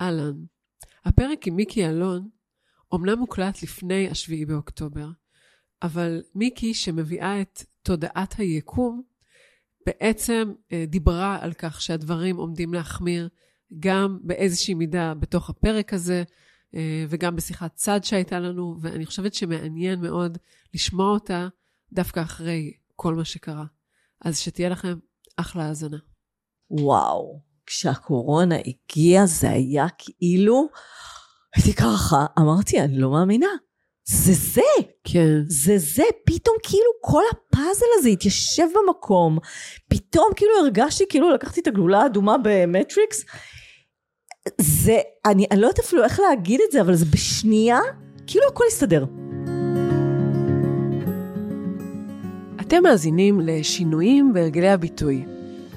אהלן. הפרק עם מיקי אלון אומנם מוקלט לפני השביעי באוקטובר, אבל מיקי, שמביאה את תודעת היקום, בעצם אה, דיברה על כך שהדברים עומדים להחמיר גם באיזושהי מידה בתוך הפרק הזה, אה, וגם בשיחת צד שהייתה לנו, ואני חושבת שמעניין מאוד לשמוע אותה דווקא אחרי כל מה שקרה. אז שתהיה לכם אחלה האזנה. וואו, כשהקורונה הגיעה זה היה כאילו, הייתי ככה, אמרתי, אני לא מאמינה. זה זה, כן. זה זה, פתאום כאילו כל הפאזל הזה התיישב במקום, פתאום כאילו הרגשתי כאילו לקחתי את הגלולה האדומה במטריקס, זה, אני, אני לא יודעת אפילו איך להגיד את זה, אבל זה בשנייה, כאילו הכל הסתדר. אתם מאזינים לשינויים בהרגלי הביטוי,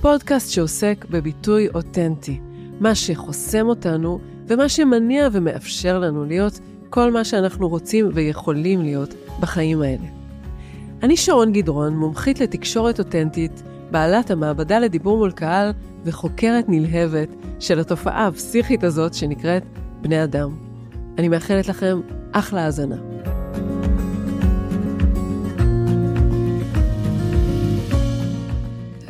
פודקאסט שעוסק בביטוי אותנטי, מה שחוסם אותנו ומה שמניע ומאפשר לנו להיות כל מה שאנחנו רוצים ויכולים להיות בחיים האלה. אני שרון גדרון, מומחית לתקשורת אותנטית, בעלת המעבדה לדיבור מול קהל וחוקרת נלהבת של התופעה הפסיכית הזאת שנקראת בני אדם. אני מאחלת לכם אחלה האזנה.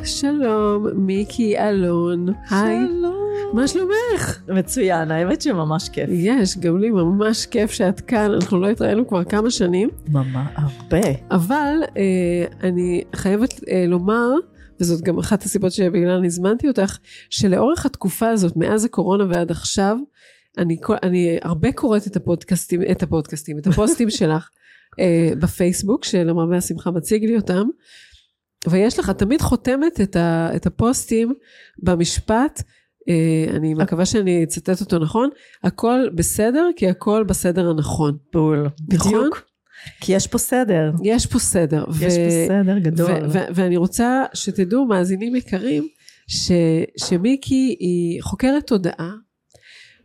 שלום, מיקי אלון. היי. שלום. מה שלומך? מצוין, האמת שממש כיף. יש, גם לי ממש כיף שאת כאן, אנחנו לא התראינו כבר כמה שנים, ממש, הרבה. אבל אה, אני חייבת אה, לומר, וזאת גם אחת הסיבות שבגללן הזמנתי אותך, שלאורך התקופה הזאת, מאז הקורונה ועד עכשיו, אני, כל- אני הרבה קוראת את הפודקאסטים, את הפודקאסטים, את הפוסטים שלך אה, בפייסבוק, שלמרבה השמחה מציג לי אותם, ויש לך, תמיד חותמת את, ה, את הפוסטים במשפט, אה, אני מקווה שאני אצטט אותו נכון, הכל בסדר כי הכל בסדר הנכון. בול. נכון? בדיוק. כי יש פה סדר. יש פה סדר. יש פה סדר גדול. ו- ו- ואני רוצה שתדעו, מאזינים יקרים, ש- שמיקי היא חוקרת תודעה,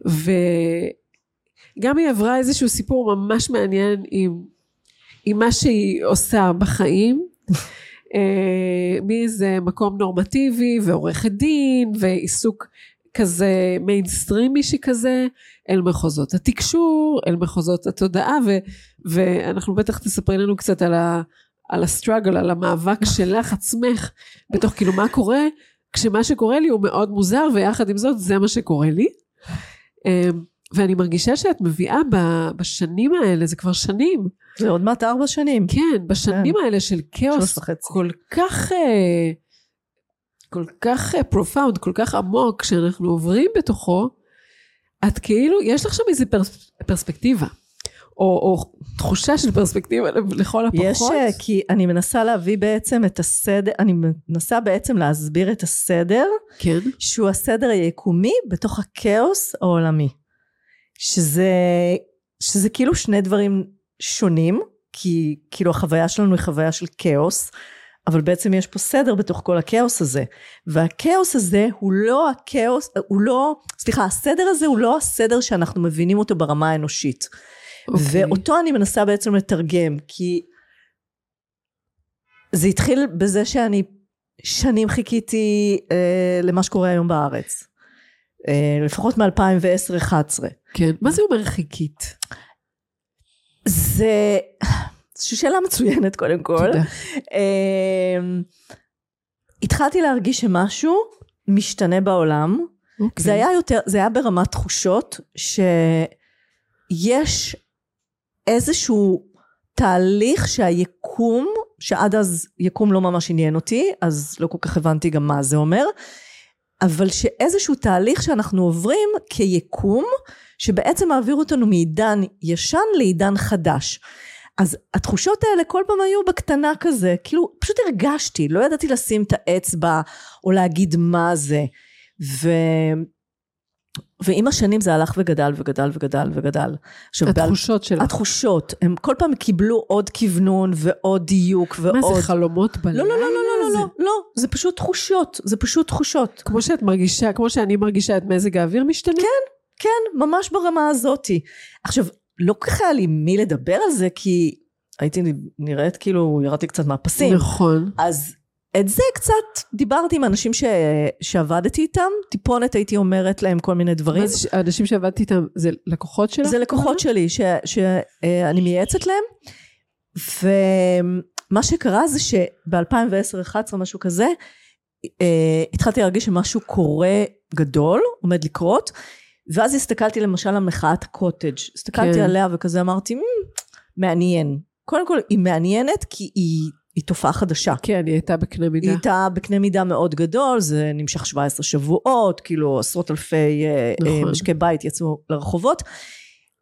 וגם היא עברה איזשהו סיפור ממש מעניין עם, עם מה שהיא עושה בחיים. אה, מאיזה מקום נורמטיבי ועורכת דין ועיסוק כזה מיינסטרימי שכזה אל מחוזות התקשור, אל מחוזות התודעה ו, ואנחנו בטח תספרי לנו קצת על, ה, על ה struggle, על המאבק שלך עצמך בתוך כאילו מה קורה כשמה שקורה לי הוא מאוד מוזר ויחד עם זאת זה מה שקורה לי. אה, ואני מרגישה שאת מביאה בשנים האלה, זה כבר שנים, זה עוד מעט ארבע שנים. כן, בשנים כן. האלה של כאוס. כל כך, אה, כל כך profound, כל כך עמוק, שאנחנו עוברים בתוכו, את כאילו, יש לך שם איזה פרס, פרספקטיבה, או, או תחושה של פרספקטיבה לכל הפחות. יש, אה, כי אני מנסה להביא בעצם את הסדר, אני מנסה בעצם להסביר את הסדר, כן, שהוא הסדר היקומי בתוך הכאוס העולמי. שזה, שזה כאילו שני דברים שונים, כי כאילו החוויה שלנו היא חוויה של כאוס, אבל בעצם יש פה סדר בתוך כל הכאוס הזה. והכאוס הזה הוא לא הכאוס, הוא לא, סליחה, הסדר הזה הוא לא הסדר שאנחנו מבינים אותו ברמה האנושית. אוקיי. ואותו אני מנסה בעצם לתרגם, כי זה התחיל בזה שאני שנים חיכיתי אה, למה שקורה היום בארץ. אה, לפחות מ-2010-2011. כן, מה זה אומר חיכית? זה... זו שאלה מצוינת קודם כל. תודה. אה, התחלתי להרגיש שמשהו משתנה בעולם. אוקיי. זה היה יותר, זה היה ברמת תחושות שיש איזשהו תהליך שהיקום, שעד אז יקום לא ממש עניין אותי, אז לא כל כך הבנתי גם מה זה אומר, אבל שאיזשהו תהליך שאנחנו עוברים כיקום, שבעצם מעביר אותנו מעידן ישן לעידן חדש. אז התחושות האלה כל פעם היו בקטנה כזה, כאילו פשוט הרגשתי, לא ידעתי לשים את האצבע או להגיד מה זה. ו... ועם השנים זה הלך וגדל וגדל וגדל וגדל. עכשיו, התחושות שלך. התחושות, הם כל פעם קיבלו עוד כוונון ועוד דיוק ועוד... מה זה חלומות בלילה? לא, לא, לא, לא, לא, זה- לא, לא, זה פשוט תחושות, זה פשוט תחושות. כמו שאת מרגישה, כמו שאני מרגישה את מזג האוויר משתנה? כן, ממש ברמה הזאתי. עכשיו, לא כל כך היה לי מי לדבר על זה, כי הייתי נראית כאילו, ירדתי קצת מהפסים. נכון. אז את זה קצת דיברתי עם אנשים ש... שעבדתי איתם, טיפונת הייתי אומרת להם כל מיני דברים. ש- האנשים שעבדתי איתם, זה לקוחות שלך? זה לקוחות שלי שאני ש... אה, אני מייעצת להם, ומה שקרה זה שב-2010-2011 משהו כזה, אה, התחלתי להרגיש שמשהו קורה גדול, עומד לקרות, ואז הסתכלתי למשל על מחאת הקוטג', הסתכלתי כן. עליה וכזה אמרתי, "מ, מעניין. קודם כל היא מעניינת כי היא, היא תופעה חדשה. כן, היא הייתה בקנה מידה. היא הייתה בקנה מידה מאוד גדול, זה נמשך 17 שבועות, כאילו עשרות אלפי אה, נכון. אה, משקי בית יצאו לרחובות.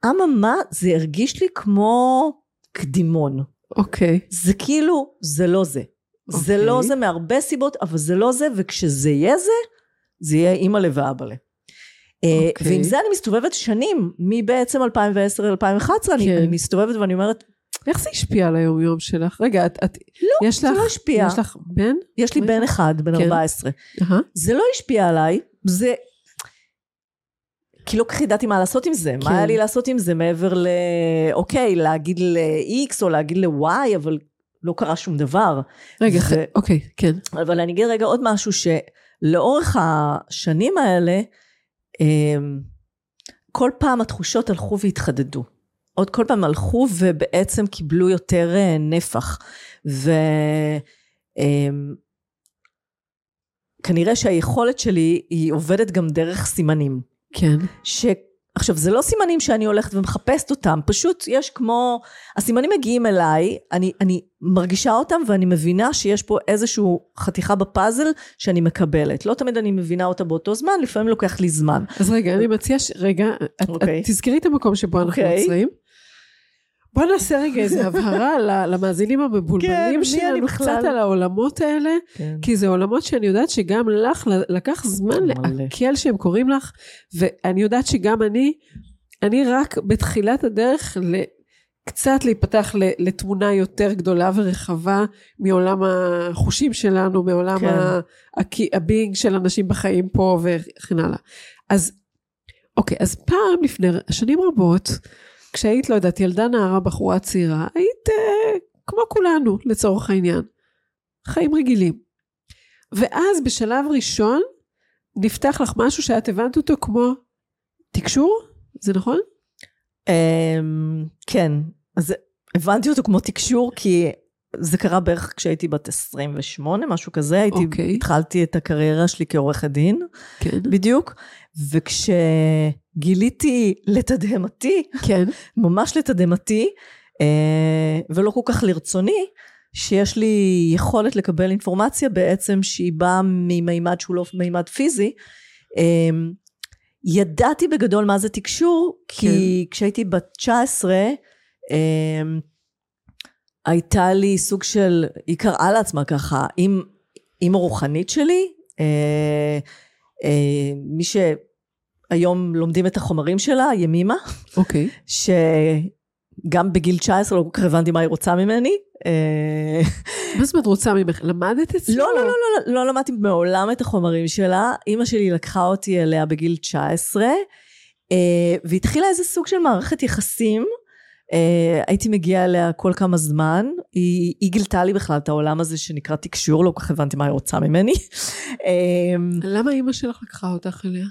אממה, זה הרגיש לי כמו קדימון. אוקיי. זה כאילו, זה לא זה. זה אוקיי. לא זה מהרבה סיבות, אבל זה לא זה, וכשזה יהיה זה, זה יהיה אימא'לה ואבא'לה. אה, אוקיי. ועם זה אני מסתובבת שנים, מבעצם 2010-2011, אני, כן. אני מסתובבת ואני אומרת, איך זה השפיע על היום יום שלך? רגע, את, את לא, יש זה לך, לא השפיע. יש לך בן? יש לי בן אחד, בן כן. 14. אהה. זה לא השפיע עליי, זה... כי לא כך ידעתי מה לעשות עם זה. כן. מה היה לי לעשות עם זה מעבר ל... אוקיי, להגיד ל-X או להגיד ל-Y, אבל לא קרה שום דבר. רגע, ו- ח- אוקיי, כן. אבל אני אגיד רגע עוד משהו, שלאורך השנים האלה, אמ, כל פעם התחושות הלכו והתחדדו. עוד כל פעם הלכו ובעצם קיבלו יותר אה, נפח. ו... אמ, שהיכולת שלי היא עובדת גם דרך סימנים. כן. ש... עכשיו, זה לא סימנים שאני הולכת ומחפשת אותם, פשוט יש כמו... הסימנים מגיעים אליי, אני, אני מרגישה אותם ואני מבינה שיש פה איזושהי חתיכה בפאזל שאני מקבלת. לא תמיד אני מבינה אותה באותו זמן, לפעמים לוקח לי זמן. אז רגע, אני מציעה ש... רגע, את, אוקיי. את תזכרי את המקום שבו אנחנו אוקיי. עוצרים. בוא נעשה רגע איזו הבהרה למאזינים כן, המבולבלים מי שלנו בכלל? קצת על העולמות האלה, כן. כי זה עולמות שאני יודעת שגם לך לקח זמן. לעכל שהם קוראים לך, ואני יודעת שגם אני, אני רק בתחילת הדרך ל... קצת להיפתח לתמונה יותר גדולה ורחבה מעולם החושים שלנו, מעולם כן. הבינג של אנשים בחיים פה וכן הלאה. אז אוקיי, אז פעם לפני שנים רבות, כשהיית, לא יודעת, ילדה נערה, בחורה צעירה, היית אה, כמו כולנו, לצורך העניין. חיים רגילים. ואז בשלב ראשון, נפתח לך משהו שאת הבנת אותו כמו תקשור? זה נכון? אמ, כן, אז הבנתי אותו כמו תקשור, כי זה קרה בערך כשהייתי בת 28, משהו כזה, הייתי, אוקיי. התחלתי את הקריירה שלי כעורכת דין, כן. בדיוק, וכשגיליתי לתדהמתי, כן. ממש לתדהמתי, אה, ולא כל כך לרצוני, שיש לי יכולת לקבל אינפורמציה בעצם שהיא באה ממימד שהוא לא מימד פיזי. אה, ידעתי בגדול מה זה תקשור, כי כן. כשהייתי בת 19, אה, הייתה לי סוג של, היא קראה לעצמה ככה, עם אימא רוחנית שלי, אה, אה, מי שהיום לומדים את החומרים שלה, ימימה, אוקיי. שגם בגיל 19 לא כל כך הבנתי מה היא רוצה ממני. אה, מה זאת אומרת רוצה ממך? למדת אצלה? לא, לא, לא, לא, לא למדתי מעולם את החומרים שלה. אימא שלי לקחה אותי אליה בגיל 19, אה, והתחילה איזה סוג של מערכת יחסים. אה, הייתי מגיעה אליה כל כמה זמן. היא, היא גילתה לי בכלל את העולם הזה שנקרא תקשור, לא כל כך הבנתי מה היא רוצה ממני. אה, למה אימא שלך לקחה אותך אליה?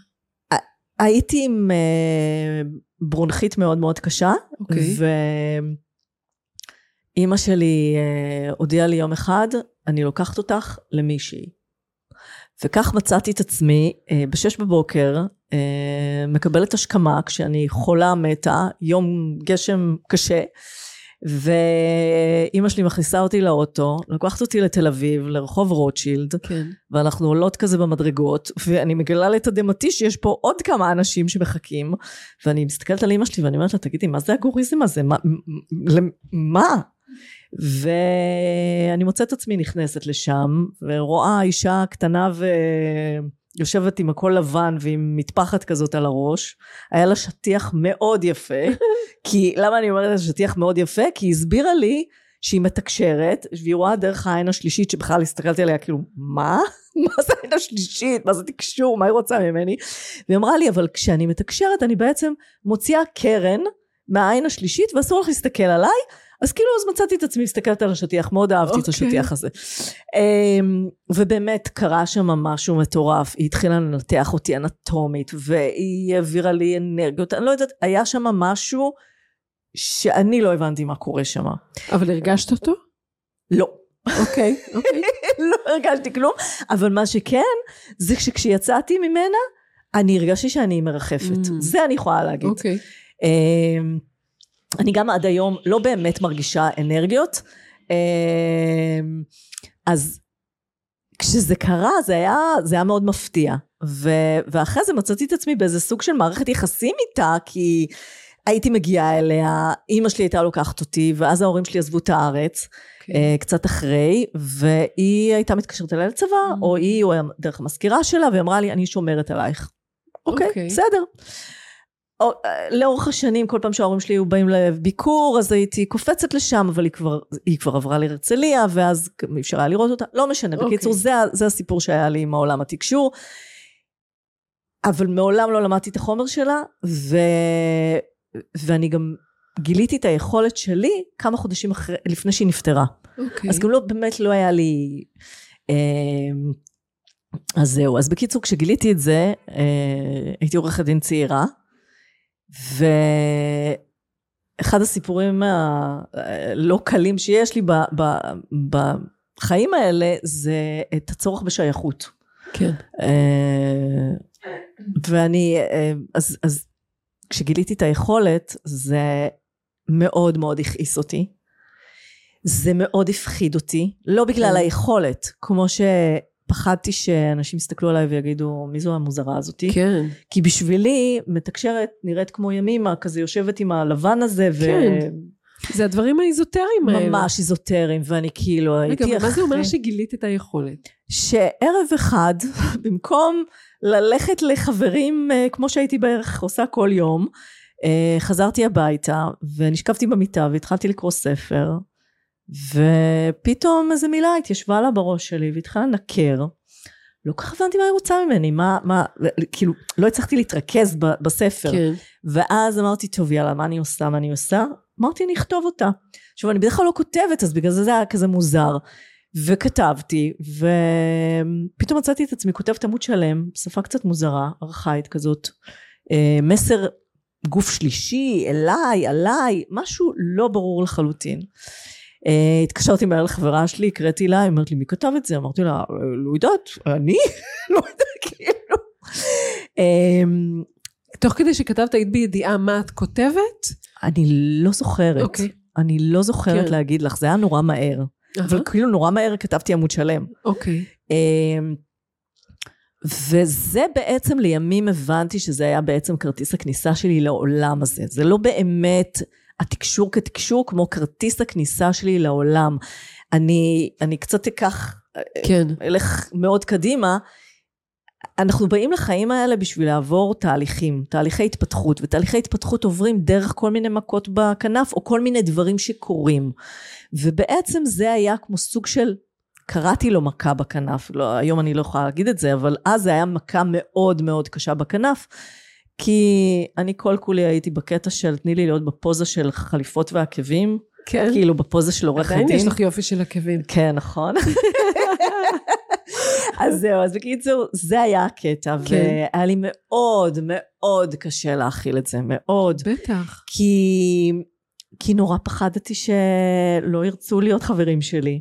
הייתי עם אה, ברונכית מאוד מאוד קשה, אוקיי. ואימא שלי אה, הודיעה לי יום אחד, אני לוקחת אותך למישהי. וכך מצאתי את עצמי אה, בשש בבוקר, אה, מקבלת השכמה כשאני חולה מתה, יום גשם קשה, ואימא שלי מכניסה אותי לאוטו, לוקחת אותי לתל אביב, לרחוב רוטשילד, כן. ואנחנו עולות כזה במדרגות, ואני מגלה לתדהמתי שיש פה עוד כמה אנשים שמחכים, ואני מסתכלת על אמא שלי ואני אומרת לה, תגידי, מה זה הגוריזם הזה? מה? מה? ואני מוצאת עצמי נכנסת לשם, ורואה אישה קטנה ויושבת עם הכל לבן ועם מטפחת כזאת על הראש. היה לה שטיח מאוד יפה, כי למה אני אומרת שטיח מאוד יפה? כי היא הסבירה לי שהיא מתקשרת, והיא רואה דרך העין השלישית, שבכלל הסתכלתי עליה כאילו, מה? מה זה העין השלישית? מה זה תקשור? מה היא רוצה ממני? והיא אמרה לי, אבל כשאני מתקשרת, אני בעצם מוציאה קרן מהעין השלישית ואסור לך להסתכל עליי אז כאילו אז מצאתי את עצמי מסתכלת על השטיח מאוד אהבתי את אוקיי. השטיח הזה אמ, ובאמת קרה שם משהו מטורף היא התחילה לנתח אותי אנטומית והיא העבירה לי אנרגיות אני לא יודעת היה שם משהו שאני לא הבנתי מה קורה שם אבל הרגשת אותו? לא אוקיי, אוקיי. לא הרגשתי כלום אבל מה שכן זה שכשיצאתי ממנה אני הרגשתי שאני מרחפת Mm. זה אני יכולה להגיד אוקיי. אמ, אני גם עד היום לא באמת מרגישה אנרגיות. אמ, אז כשזה קרה זה היה, זה היה מאוד מפתיע. ו, ואחרי זה מצאתי את עצמי באיזה סוג של מערכת יחסים איתה, כי הייתי מגיעה אליה, אימא שלי הייתה לוקחת אותי, ואז ההורים שלי עזבו את הארץ, אוקיי. אה, קצת אחרי, והיא הייתה מתקשרת אליי לצבא, Mm. או היא, או דרך המזכירה שלה, והיא אמרה לי, אני שומרת עלייך. אוקיי, אוקיי. בסדר. אה, לאורך השנים, כל פעם שההורים שלי היו באים לביקור, אז הייתי קופצת לשם, אבל היא כבר, היא כבר עברה להרצליה, ואז אפשר היה לראות אותה. לא משנה, אוקיי. בקיצור, זה, זה הסיפור שהיה לי עם העולם התקשור. אבל מעולם לא למדתי את החומר שלה, ו... ואני גם גיליתי את היכולת שלי כמה חודשים אחרי, לפני שהיא נפטרה. אוקיי. אז גם לא, באמת לא היה לי... אה, אז זהו, אז בקיצור, כשגיליתי את זה, אה, הייתי עורכת דין צעירה, ואחד הסיפורים הלא קלים שיש לי ב, ב, בחיים האלה, זה את הצורך בשייכות. כן. אה, ואני, אה, אז, אז כשגיליתי את היכולת, זה מאוד מאוד הכעיס אותי. זה מאוד הפחיד אותי, לא בגלל כן. היכולת, כמו שפחדתי שאנשים יסתכלו עליי ויגידו, מי זו המוזרה הזאתי? כן. כי בשבילי, מתקשרת נראית כמו ימימה, כזה יושבת עם הלבן הזה, כן. זה הדברים האיזוטריים האלה. וממש איזוטריים, ואני כאילו הייתי רגע, ומה זה אומר אחרי- שגילית את היכולת? שערב אחד, במקום ללכת לחברים אה, כמו שהייתי בערך עושה כל יום, אה, חזרתי הביתה ונשכבתי במיטה והתחלתי לקרוא ספר, ופתאום איזה מילה התיישבה לה בראש שלי והתחילה לנקר. לא כל כך הבנתי מה היא רוצה ממני, מה, מה, כאילו, לא הצלחתי להתרכז ב- בספר. כן. ואז אמרתי, טוב, יאללה, מה אני עושה, מה אני עושה? אמרתי, אני אכתוב אותה. עכשיו, אני בדרך כלל לא כותבת, אז בגלל זה זה היה כזה מוזר. וכתבתי, ופתאום מצאתי את עצמי כותבת עמוד שלם, שפה קצת מוזרה, ארכאית כזאת. אה, מסר גוף שלישי, אליי, עליי, משהו לא ברור לחלוטין. אה, התקשרתי מהר לחברה שלי, הקראתי לה, היא אומרת לי, מי כתב את זה? אמרתי לה, "אה, לא יודעת, אני? לא יודעת, כאילו. אמ, תוך כדי שכתבת היית בידיעה מה את כותבת? אני לא זוכרת. אוקיי. אני לא זוכרת כן. להגיד לך, זה היה נורא מהר. אבל כאילו נורא מהר כתבתי עמוד שלם. אוקיי. אמ, וזה בעצם לימים הבנתי שזה היה בעצם כרטיס הכניסה שלי לעולם הזה. זה לא באמת התקשור כתקשור כמו כרטיס הכניסה שלי לעולם. אני, אני קצת אקח, כן. אלך מאוד קדימה. אנחנו באים לחיים האלה בשביל לעבור תהליכים, תהליכי התפתחות, ותהליכי התפתחות עוברים דרך כל מיני מכות בכנף, או כל מיני דברים שקורים. ובעצם זה היה כמו סוג של, קראתי לו מכה בכנף, לא, היום אני לא יכולה להגיד את זה, אבל אז זה היה מכה מאוד מאוד קשה בכנף, כי אני כל כולי הייתי בקטע של תני לי להיות בפוזה של חליפות ועקבים, כן. כאילו בפוזה של עורך עדיין דין. יש לך יופי של עקבים. כן, נכון. אז זהו, אז בקיצור, זה היה הקטע, כן. והיה לי מאוד מאוד קשה להכיל את זה, מאוד. בטח. כי, כי נורא פחדתי שלא ירצו להיות חברים שלי,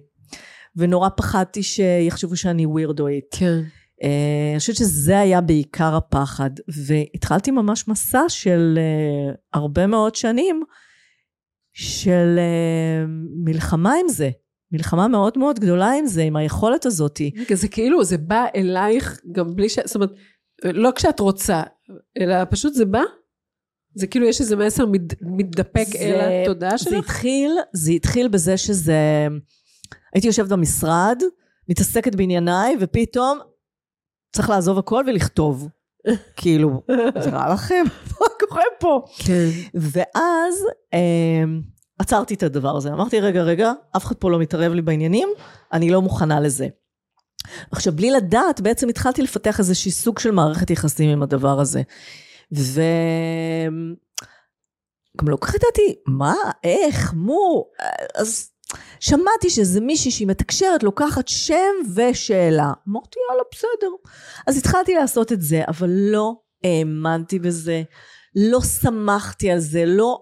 ונורא פחדתי שיחשבו שאני ווירדואית. כן. אה, אני חושבת שזה היה בעיקר הפחד, והתחלתי ממש מסע של אה, הרבה מאוד שנים של אה, מלחמה עם זה. מלחמה מאוד מאוד גדולה עם זה, עם היכולת הזאתי. רגע, זה כאילו, זה בא אלייך גם בלי ש... זאת אומרת, לא כשאת רוצה, אלא פשוט זה בא? זה כאילו יש איזה מסר מת, מתדפק זה- אל התודעה זה שלך? התחיל, זה התחיל בזה שזה... הייתי יושבת במשרד, מתעסקת בענייניי, ופתאום צריך לעזוב הכל ולכתוב. כאילו, זה רע לכם? מה קורה פה? כן. ואז אה, עצרתי את הדבר הזה. אמרתי, רגע, רגע, אף אחד פה לא מתערב לי בעניינים, אני לא מוכנה לזה. עכשיו, בלי לדעת, בעצם התחלתי לפתח איזושהי סוג של מערכת יחסים עם הדבר הזה. ו... גם לא כל כך ידעתי מה, איך, מו, אז שמעתי שזה מישהי שהיא מתקשרת, לוקחת שם ושאלה. אמרתי, יאללה, בסדר. אז התחלתי לעשות את זה, אבל לא האמנתי בזה, לא שמחתי על זה, לא...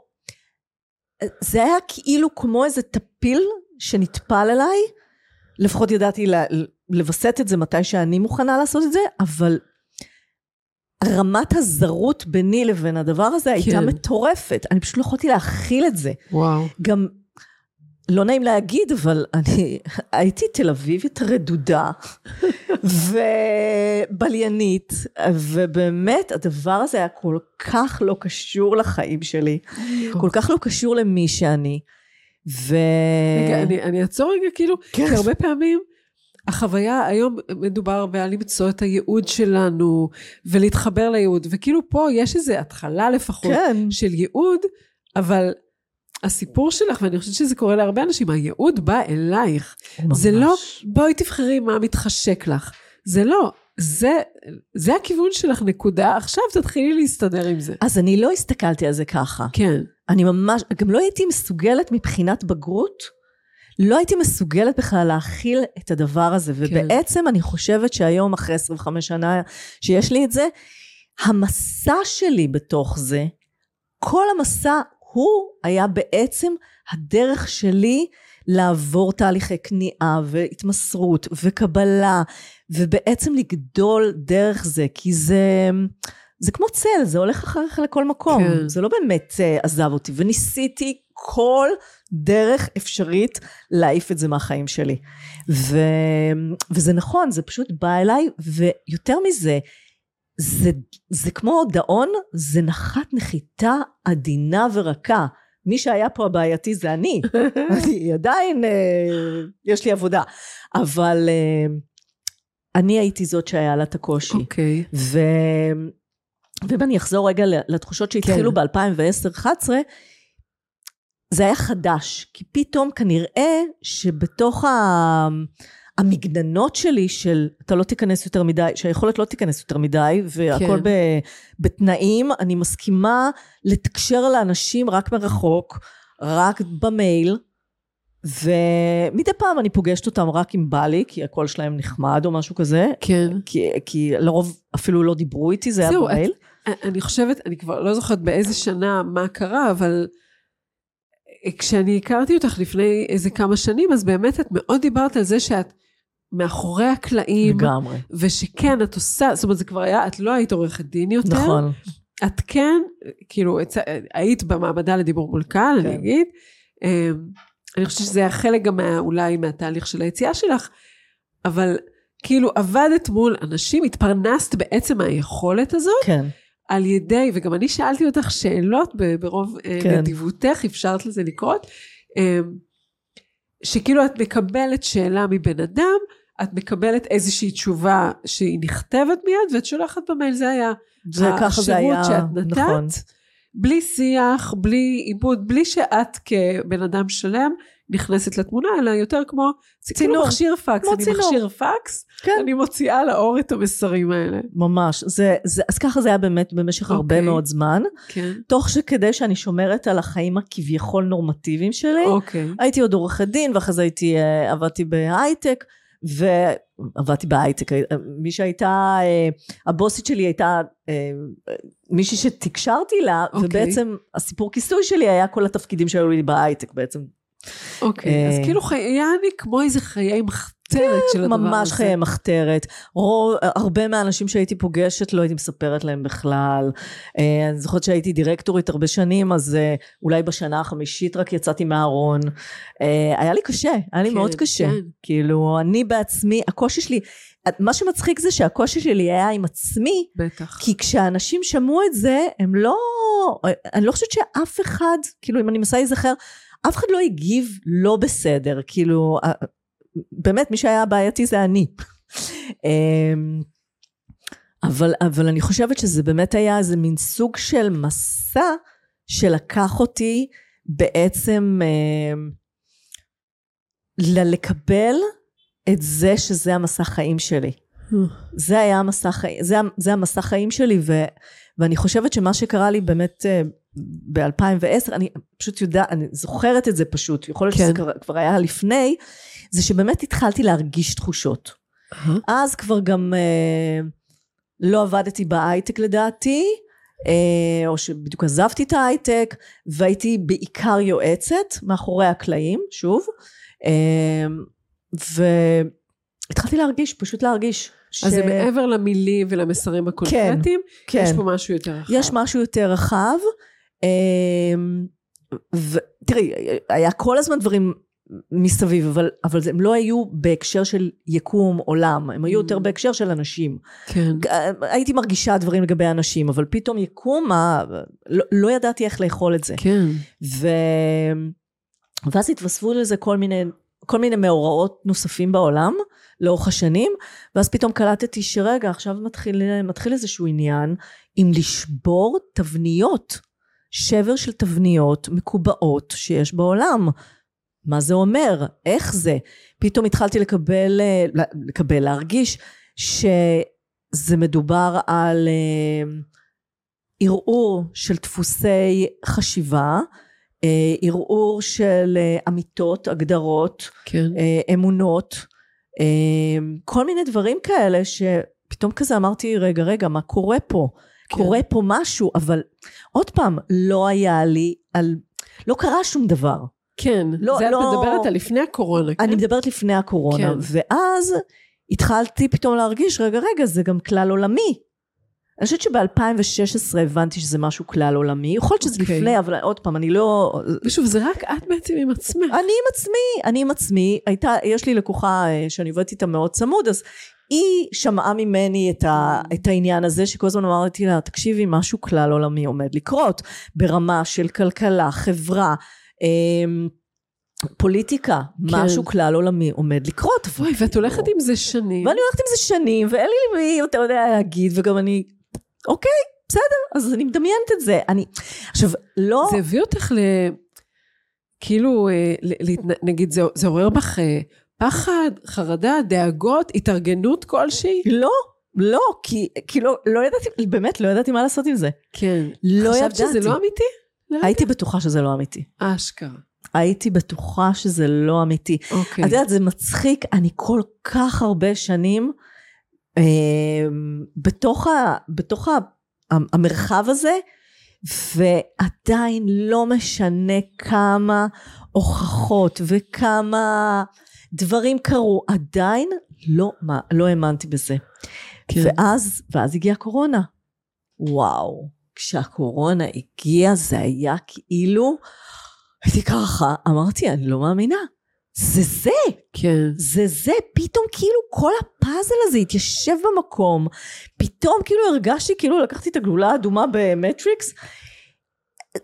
זה היה כאילו כמו איזה טפיל שנטפל אליי, לפחות ידעתי לווסת את זה מתי שאני מוכנה לעשות את זה, אבל רמת הזרות ביני לבין הדבר הזה כן. הייתה מטורפת. אני פשוט לא יכולתי להכיל את זה. וואו. גם, לא נעים להגיד, אבל אני הייתי תל אביבית רדודה ובליינית, ובאמת הדבר הזה היה כל כך לא קשור לחיים שלי, כל כך לא קשור למי שאני. ו... רגע, אני, אני אעצור רגע, כאילו, כן. כי הרבה פעמים החוויה, היום מדובר הרבה על למצוא את הייעוד שלנו ולהתחבר לייעוד, וכאילו פה יש איזו התחלה לפחות כן. של ייעוד, אבל הסיפור שלך, ואני חושבת שזה קורה להרבה אנשים, הייעוד בא אלייך. ממש. זה לא, בואי תבחרי מה מתחשק לך. זה לא, זה, זה הכיוון שלך, נקודה, עכשיו תתחילי להסתדר עם זה. אז אני לא הסתכלתי על זה ככה. כן. אני ממש, גם לא הייתי מסוגלת מבחינת בגרות, לא הייתי מסוגלת בכלל להכיל את הדבר הזה, כן. ובעצם אני חושבת שהיום, אחרי 25 שנה שיש לי את זה, המסע שלי בתוך זה, כל המסע הוא היה בעצם הדרך שלי לעבור תהליכי כניעה והתמסרות וקבלה ובעצם לגדול דרך זה כי זה זה כמו צל זה הולך אחריך לכל מקום כן. זה לא באמת uh, עזב אותי וניסיתי כל דרך אפשרית להעיף את זה מהחיים שלי ו, וזה נכון זה פשוט בא אליי ויותר מזה זה, זה כמו דאון, זה נחת נחיתה עדינה ורכה. מי שהיה פה הבעייתי זה אני. אני עדיין, אה, יש לי עבודה. אבל אה, אני הייתי זאת שהיה לה את הקושי. אוקיי. Okay. ו... ואם אני אחזור רגע לתחושות שהתחילו כן. ב-2010-2011, זה היה חדש. כי פתאום כנראה שבתוך ה... המגננות שלי של אתה לא תיכנס יותר מדי, שהיכולת לא תיכנס יותר מדי, והכל כן. ב, בתנאים, אני מסכימה לתקשר לאנשים רק מרחוק, רק במייל, ומדי פעם אני פוגשת אותם רק אם בא לי, כי הקול שלהם נחמד או משהו כזה. כן. כי, כי לרוב אפילו לא דיברו איתי, זה היה במייל. את, אני חושבת, אני כבר לא זוכרת באיזה שנה מה קרה, אבל כשאני הכרתי אותך לפני איזה כמה שנים, אז באמת את מאוד דיברת על זה שאת מאחורי הקלעים. לגמרי. ושכן, את עושה, זאת אומרת, זה כבר היה, את לא היית עורכת דין יותר. נכון. את כן, כאילו, היית במעבדה לדיבור מול קהל, כן. אני אגיד. אמ, אני חושבת שזה היה חלק גם מה, אולי מהתהליך של היציאה שלך, אבל כאילו עבדת מול אנשים, התפרנסת בעצם מהיכולת הזאת. כן. על ידי, וגם אני שאלתי אותך שאלות ברוב אה, כן. נדיבותך, אפשרת לזה לקרות, אמ, שכאילו את מקבלת שאלה מבן אדם, את מקבלת איזושהי תשובה שהיא נכתבת מיד, ואת שולחת במייל, זה היה השירות שאת נתת. נכון. בלי שיח, בלי עיבוד, בלי שאת כבן אדם שלם נכנסת לתמונה, אלא יותר כמו צינור, כאילו מכשיר פקס. אני צינור. מכשיר פקס, כן. אני מוציאה לאור את המסרים האלה. ממש. זה, זה, אז ככה זה היה באמת במשך okay. הרבה אוקיי. מאוד זמן. כן. תוך שכדי שאני שומרת על החיים הכביכול נורמטיביים שלי, אוקיי. הייתי עוד עורכת דין, ואחרי זה הייתי, אה, עבדתי בהייטק. ועבדתי בהייטק, מי שהייתה, אה, הבוסית שלי הייתה אה, מישהי שתקשרתי לה, okay. אוקיי. ובעצם הסיפור כיסוי שלי היה כל התפקידים שהיו לי בהייטק בעצם. אוקיי, okay, אז כאילו היה לי כמו איזה חיי מחתרת כן, של הדבר הזה. ממש חיי מחתרת. רוב, הרבה מהאנשים שהייתי פוגשת לא הייתי מספרת להם בכלל. אה, אני זוכרת שהייתי דירקטורית הרבה שנים, אז אה, אולי בשנה החמישית רק יצאתי מהארון. אה, היה לי קשה, היה לי כן, מאוד קשה. כן. כאילו, אני בעצמי, הקושי שלי, מה שמצחיק זה שהקושי שלי היה עם עצמי. בטח. כי כשאנשים שמעו את זה, הם לא... אני לא חושבת שאף אחד, כאילו, אם אני מנסה להיזכר, אף אחד לא הגיב לא בסדר, כאילו, באמת מי שהיה בעייתי זה אני. אמ, אבל, אבל אני חושבת שזה באמת היה איזה מין סוג של מסע שלקח אותי בעצם אה, לקבל את זה שזה המסע חיים שלי. זה היה המסע חיים, זה, זה המסע חיים שלי ו, ואני חושבת שמה שקרה לי באמת אה, ב-2010, אני פשוט יודעת, אני זוכרת את זה פשוט, יכול להיות כן. שזה כבר, כבר היה לפני, זה שבאמת התחלתי להרגיש תחושות. אהה. אז כבר גם אה, לא עבדתי בהייטק לדעתי, אה, או שבדיוק עזבתי את ההייטק, והייתי בעיקר יועצת מאחורי הקלעים, שוב, אה, והתחלתי להרגיש, פשוט להרגיש. ש... אז זה מעבר למילים ולמסרים הקונקרטיים, כן. יש פה משהו יותר רחב. יש משהו יותר רחב. אמ, ותראי, היה כל הזמן דברים מסביב, אבל, אבל הם לא היו בהקשר של יקום עולם, הם היו יותר Mm. בהקשר של אנשים. כן. הייתי מרגישה דברים לגבי אנשים, אבל פתאום יקום, מה, לא, לא ידעתי איך לאכול את זה. כן. ו... ואז התווספו לזה כל מיני, כל מיני מאורעות נוספים בעולם לאורך השנים, ואז פתאום קלטתי שרגע, עכשיו מתחיל, מתחיל איזשהו עניין עם לשבור תבניות, שבר של תבניות מקובעות שיש בעולם. מה זה אומר? איך זה? פתאום התחלתי לקבל, אה, לקבל, להרגיש שזה מדובר על אה, ערעור של דפוסי חשיבה, ערעור של אה, אמיתות, הגדרות, כן. אה, אמונות, אה, כל מיני דברים כאלה שפתאום כזה אמרתי, רגע, רגע, מה קורה פה? כן. קורה פה משהו, אבל עוד פעם, לא היה לי על... לא קרה שום דבר. כן. לא, זה את לא- מדברת על לפני הקורונה, כן? אני מדברת לפני הקורונה, כן. ואז התחלתי פתאום להרגיש, רגע, רגע, זה גם כלל עולמי. אני חושבת שב-2016 הבנתי שזה משהו כלל עולמי, יכול להיות שזה אוקיי. לפני, אבל עוד פעם, אני לא... ושוב, זה רק את בעצם עם עצמך. אני עם עצמי, אני עם עצמי, הייתה, יש לי לקוחה אה, שאני עובדת איתה מאוד צמוד, אז היא שמעה ממני את, ה, את העניין הזה, שכל הזמן אמרתי לה, תקשיבי, משהו כלל עולמי עומד לקרות, ברמה של כלכלה, חברה, אמ, פוליטיקה, כן. משהו כלל עולמי עומד לקרות. אוי, ואת הולכת עם זה שנים. ואני הולכת עם זה שנים, ואין לי למי, אתה יודע, להגיד, וגם אני, אוקיי, בסדר, אז אני מדמיינת את זה. אני, עכשיו, לא... זה הביא אותך ל... כאילו, אה, ל- נגיד, זה, זה עורר בך אה, פחד, חרדה, דאגות, התארגנות כלשהי? לא, לא, כי, כי לא, לא ידעתי, באמת לא ידעתי מה לעשות עם זה. כן. לא חשבת שזה ידעתי. לא אמיתי? לרגע? הייתי בטוחה שזה לא אמיתי. אשכרה. הייתי בטוחה שזה לא אמיתי. אוקיי. את יודעת, זה מצחיק, אני כל כך הרבה שנים בתוך, ה, בתוך ה, המרחב הזה, ועדיין לא משנה כמה הוכחות וכמה דברים קרו, עדיין לא, מה, לא האמנתי בזה. כן. ואז, ואז הגיעה הקורונה. וואו, כשהקורונה הגיעה זה היה כאילו, הייתי ככה, אמרתי, אני לא מאמינה. זה זה, כן. זה זה, פתאום כאילו כל הפאזל הזה התיישב במקום, פתאום כאילו הרגשתי כאילו לקחתי את הגלולה האדומה במטריקס,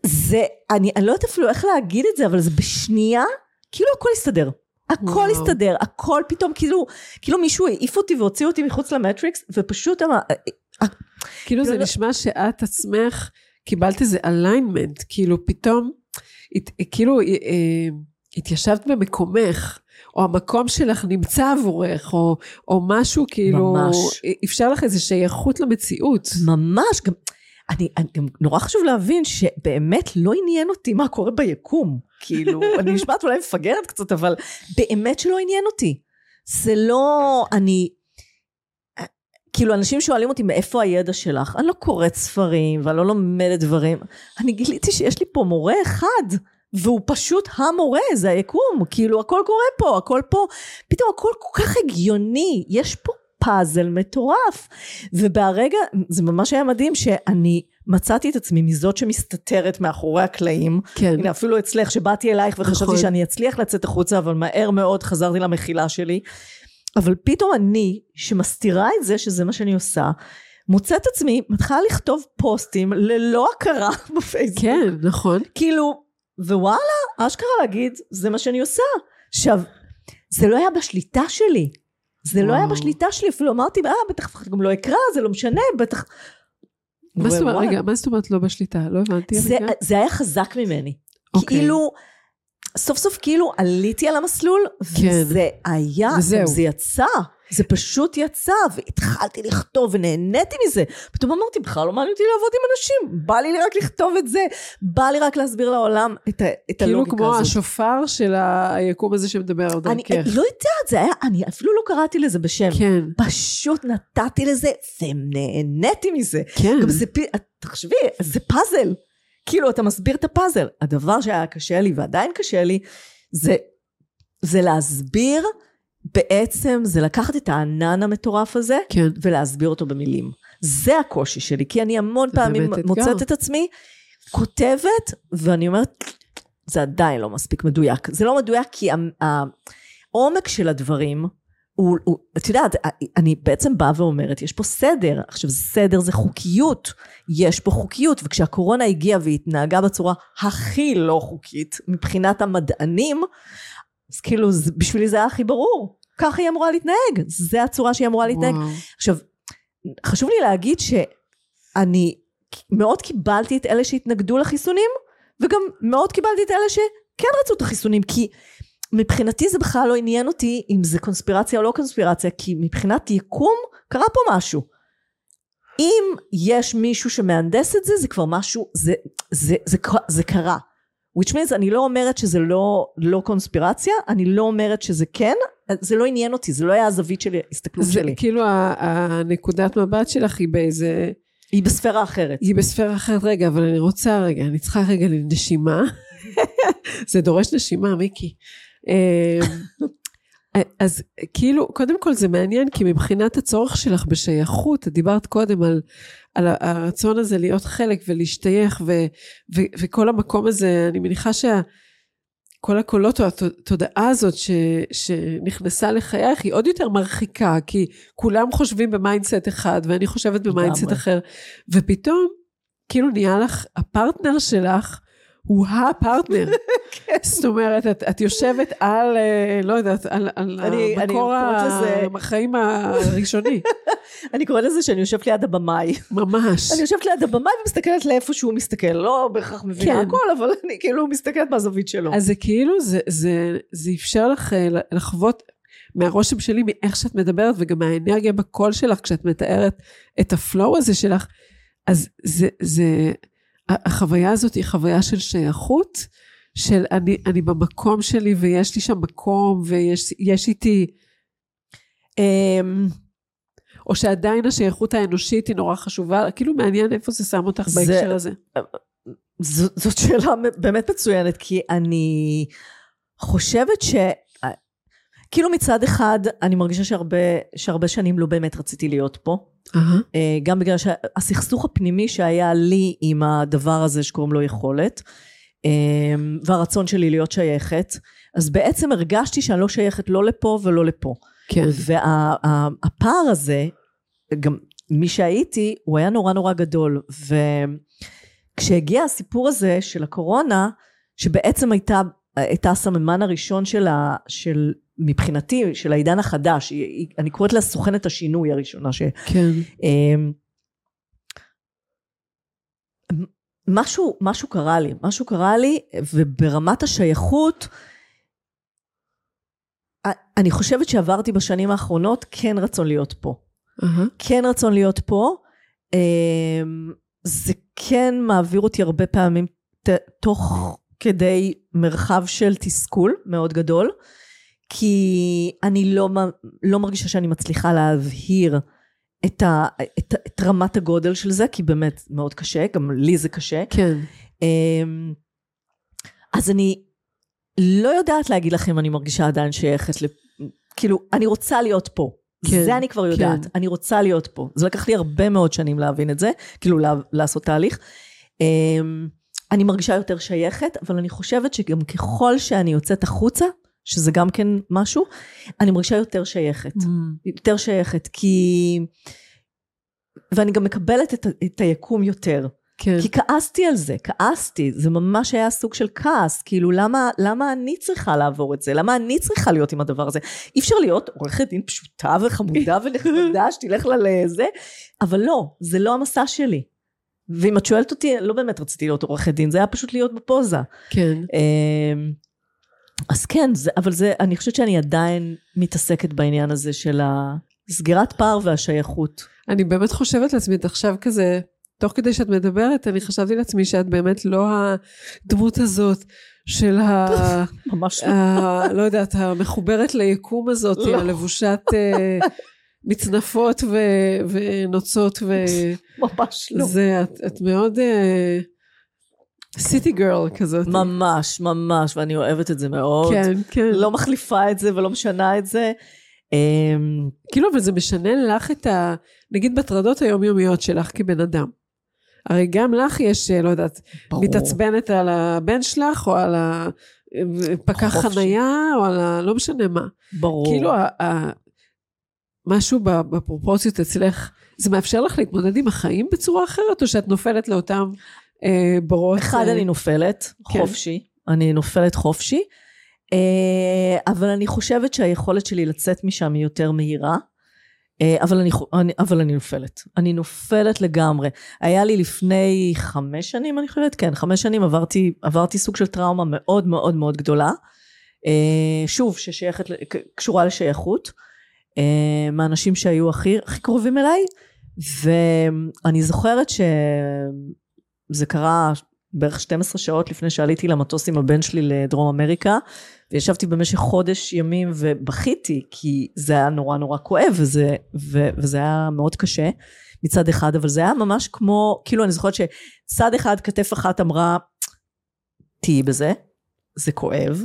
זה, אני, אני לא יודעת אפילו איך להגיד את זה, אבל זה בשנייה, כאילו הכל הסתדר. הכל וואו. הסתדר, הכל פתאום כאילו, כאילו מישהו העיף אותי והוציא אותי מחוץ למטריקס, ופשוט אמר, כאילו זה לא- נשמע שאת עצמך קיבלת איזה אליינמנט, כאילו פתאום, כאילו אה, אה, התיישבת במקומך, או המקום שלך נמצא עבורך, או, או משהו כאילו, ממש. אפשר לך איזו שייכות למציאות. ממש, גם, אני, אני, גם נורא חשוב להבין שבאמת לא עניין אותי מה קורה ביקום. כאילו, אני נשמעת אולי מפגרת קצת, אבל באמת שלא עניין אותי. זה לא, אני, כאילו אנשים שואלים אותי מאיפה הידע שלך, אני לא קוראת ספרים ואני לא לומדת דברים, אני גיליתי שיש לי פה מורה אחד, והוא פשוט המורה, זה היקום, כאילו הכל קורה פה, הכל פה, פתאום הכל כל כך הגיוני, יש פה פאזל מטורף, ובהרגע, זה ממש היה מדהים שאני מצאתי את עצמי מזאת שמסתתרת מאחורי הקלעים, כן, הנה אפילו אצלך שבאתי אלייך וחשבתי נכון. שאני אצליח לצאת החוצה אבל מהר מאוד חזרתי למחילה שלי. אבל פתאום אני שמסתירה את זה שזה מה שאני עושה מוצאת עצמי מתחילה לכתוב פוסטים ללא הכרה בפייסבוק. כן, נכון. כאילו ווואלה אשכרה להגיד זה מה שאני עושה עכשיו זה לא היה בשליטה שלי זה לא היה וואו. בשליטה שלי אפילו אמרתי אה בטח גם לא אקרא זה לא משנה בטח מה זאת אומרת. רגע, מה זאת אומרת לא בשליטה? לא הבנתי. זה. זה היה חזק ממני. אוקיי. כאילו, סוף סוף כאילו עליתי על המסלול, כן. וזה היה, וזהו. זה יצא. זה פשוט יצא, והתחלתי לכתוב ונהניתי מזה. פתאום אמרתי, בכלל לא מעניין אותי לעבוד עם אנשים, בא לי רק לכתוב את זה, בא לי רק להסביר לעולם את, ה- את כאילו הלוגיקה כמו הזאת. השופר של היקום הזה שמדבר על אני דרכך. לא יודעת, זה היה, אני אפילו לא קראתי לזה בשם. כן, פשוט נתתי לזה, ונהניתי מזה. כן. גם זה, תחשבי, זה פאזל. כאילו, אתה מסביר את הפאזל. הדבר שהיה קשה לי, ועדיין קשה לי, זה, זה להסביר, בעצם, זה לקחת את הענן המטורף הזה, כן. ולהסביר אותו במילים. זה הקושי שלי, כי אני המון פעמים. מוצאת את עצמי, כותבת, ואני אומרת, זה עדיין לא מספיק מדויק. זה לא מדויק כי העומק של הדברים, הוא, הוא, את יודעת, אני בעצם באה ואומרת, יש פה סדר. עכשיו, סדר זה חוקיות. יש פה חוקיות, וכשהקורונה הגיעה והתנהגה בצורה הכי לא חוקית, מבחינת המדענים, אז כאילו, זה- בשבילי זה היה הכי ברור. ככה היא אמורה להתנהג. זה הצורה שהיא אמורה להתנהג. וואו. עכשיו, חשוב לי להגיד שאני מאוד קיבלתי את אלה שהתנגדו לחיסונים, וגם מאוד קיבלתי את אלה שכן רצו את החיסונים, כי מבחינתי זה בכלל לא עניין אותי אם זה קונספירציה או לא קונספירציה, כי מבחינת יקום קרה פה משהו. אם יש מישהו שמהנדס את זה, זה כבר משהו, זה, זה, זה, זה, זה קרה. Which means אני לא אומרת שזה לא, לא קונספירציה, אני לא אומרת שזה כן, זה לא עניין אותי, זה לא היה הזווית של ההסתכלות זה שלי. כאילו ה- הנקודת מבט שלך היא באיזה... היא בספירה אחרת. היא בספירה אחרת. רגע, אבל אני רוצה רגע, אני צריכה רגע לנשימה. זה דורש נשימה, מיקי. אז כאילו, קודם כל זה מעניין, כי מבחינת הצורך שלך בשייכות, את דיברת קודם על, על הרצון הזה להיות חלק ולהשתייך, ו, ו, וכל המקום הזה, אני מניחה שה... כל הקולות או התודעה הזאת ש, שנכנסה לחייך היא עוד יותר מרחיקה, כי כולם חושבים ב mindset אחד, ואני חושבת ב mindset. אחר, ופתאום, כאילו נהיה לך, הפרטנר שלך הוא הפרטנר. כן. זאת אומרת, את, את יושבת על, אה, לא יודעת, על, על אני- המקור החיים הראשוני, אני קוראת לזה שאני יושבת ליד הבמאי. ממש. אני יושבת ליד הבמאי ומסתכלת לאיפה שהוא מסתכל. לא בהכרח מבינה כן. הכל, אבל אני כאילו מסתכלת מהזווית שלו. אז זה כאילו, זה, זה, זה אפשר לך אה, לחוות מהרושם שלי, מאיך שאת מדברת, וגם מהאנרגיה בקול שלך, כשאת מתארת את הפלואו הזה שלך, אז זה, זה, החוויה הזאת היא חוויה של שייכות, של אני, אני במקום שלי ויש לי שם מקום ויש יש איתי, אמ, או שעדיין השייכות האנושית היא נורא חשובה, כאילו מעניין איפה זה שם אותך זה- בהקשר הזה. ז- זאת שאלה באמת מצוינת, כי אני חושבת ש... כאילו מצד אחד, אני מרגישה שהרבה, שהרבה שנים לא באמת רציתי להיות פה. אה, גם בגלל שהסכסוך הפנימי שהיה לי עם הדבר הזה שקוראים לו יכולת, אה, והרצון שלי להיות שייכת, אז בעצם הרגשתי שאני לא שייכת לא לפה ולא לפה. כן, והפער הזה, גם מי שהייתי, הוא היה נורא נורא גדול. וכשהגיע הסיפור הזה של הקורונה, שבעצם הייתה, הייתה הסממן הראשון של, ה, של מבחינתי, של העידן החדש, היא, אני קוראת לה סוכנת השינוי הראשונה, ש, כן, אמ, משהו, משהו קרה לי, משהו קרה לי, וברמת השייכות, אני חושבת שעברתי בשנים האחרונות כן רצון להיות פה. אהה, כן רצון להיות פה. אמ, זה כן מעביר אותי הרבה פעמים ת- תוך כדי מרחב של תסכול מאוד גדול, כי אני לא, לא מרגישה שאני מצליחה להבהיר את, ה, את, את רמת הגודל של זה, כי באמת מאוד קשה, גם לי זה קשה. כן. אמ, אז אני לא יודעת להגיד לכם אני מרגישה עדיין שייכת ל... כאילו, אני רוצה להיות פה. כן, זה אני כבר יודעת, כן. אני רוצה להיות פה. זה לקח לי הרבה מאוד שנים להבין את זה, כאילו לה, לעשות תהליך. אמ, אני מרגישה יותר שייכת, אבל אני חושבת שגם ככל שאני יוצאת החוצה, שזה גם כן משהו, אני מרגישה יותר שייכת. יותר שייכת, כי... ואני גם מקבלת את, את היקום יותר. כן. כי כעסתי על זה, כעסתי, זה ממש היה סוג של כעס, כאילו למה, למה אני צריכה לעבור את זה? למה אני צריכה להיות עם הדבר הזה? אי אפשר להיות עורכת דין פשוטה וחמודה ונחמדה שתלך לה לזה, אבל לא, זה לא המסע שלי. ואם את שואלת אותי, לא באמת רציתי להיות עורכת דין, זה היה פשוט להיות בפוזה. כן. אז כן, זה, אבל זה, אני חושבת שאני עדיין מתעסקת בעניין הזה של הסגירת פער והשייכות. אני באמת חושבת לעצמי, את עכשיו כזה, תוך כדי שאת מדברת, אני חשבתי לעצמי שאת באמת לא הדמות הזאת של ה... ממש לא. לא יודעת, המחוברת ליקום הזאת, לא. הלבושת אה, מצנפות ו- ונוצות, וזה, ממש לא. את, את מאוד סיטי גרל כזאת. ממש, ממש, ואני אוהבת את זה מאוד. כן, כן. לא מחליפה את זה ולא משנה את זה. אמ, כאילו, אבל זה משנה לך את ה... נגיד בטרדות היומיומיות שלך כבן אדם. הרי גם לך יש, אה, לא יודעת, ברור. מתעצבנת על הבן שלך, או על הפקח חופשי. חנייה, או על ה... לא משנה מה. ברור. כאילו, ה... ה... משהו בפרופורציות אצלך, זה מאפשר לך להתמודד עם החיים בצורה אחרת, או שאת נופלת לאותם אה, בורות? אחד, אה, אני נופלת, כן. חופשי. אני נופלת חופשי. אה, אבל אני חושבת שהיכולת שלי לצאת משם היא יותר מהירה. אה, אבל אני, אני, אבל אני נופלת. אני נופלת לגמרי. היה לי לפני חמש שנים, אני חושבת, כן, חמש שנים עברתי, עברתי סוג של טראומה מאוד מאוד מאוד גדולה. אה, שוב, ששייכת, קשורה לשייכות. אה, מהאנשים שהיו הכי, הכי קרובים אליי. ואני זוכרת שזה קרה בערך 12 שעות לפני שעליתי למטוס עם הבן שלי לדרום אמריקה, וישבתי במשך חודש ימים ובכיתי, כי זה היה נורא נורא כואב, וזה, ו, וזה היה מאוד קשה מצד אחד, אבל זה היה ממש כמו, כאילו אני זוכרת שצד אחד, כתף אחת אמרה, תהיי בזה, זה כואב,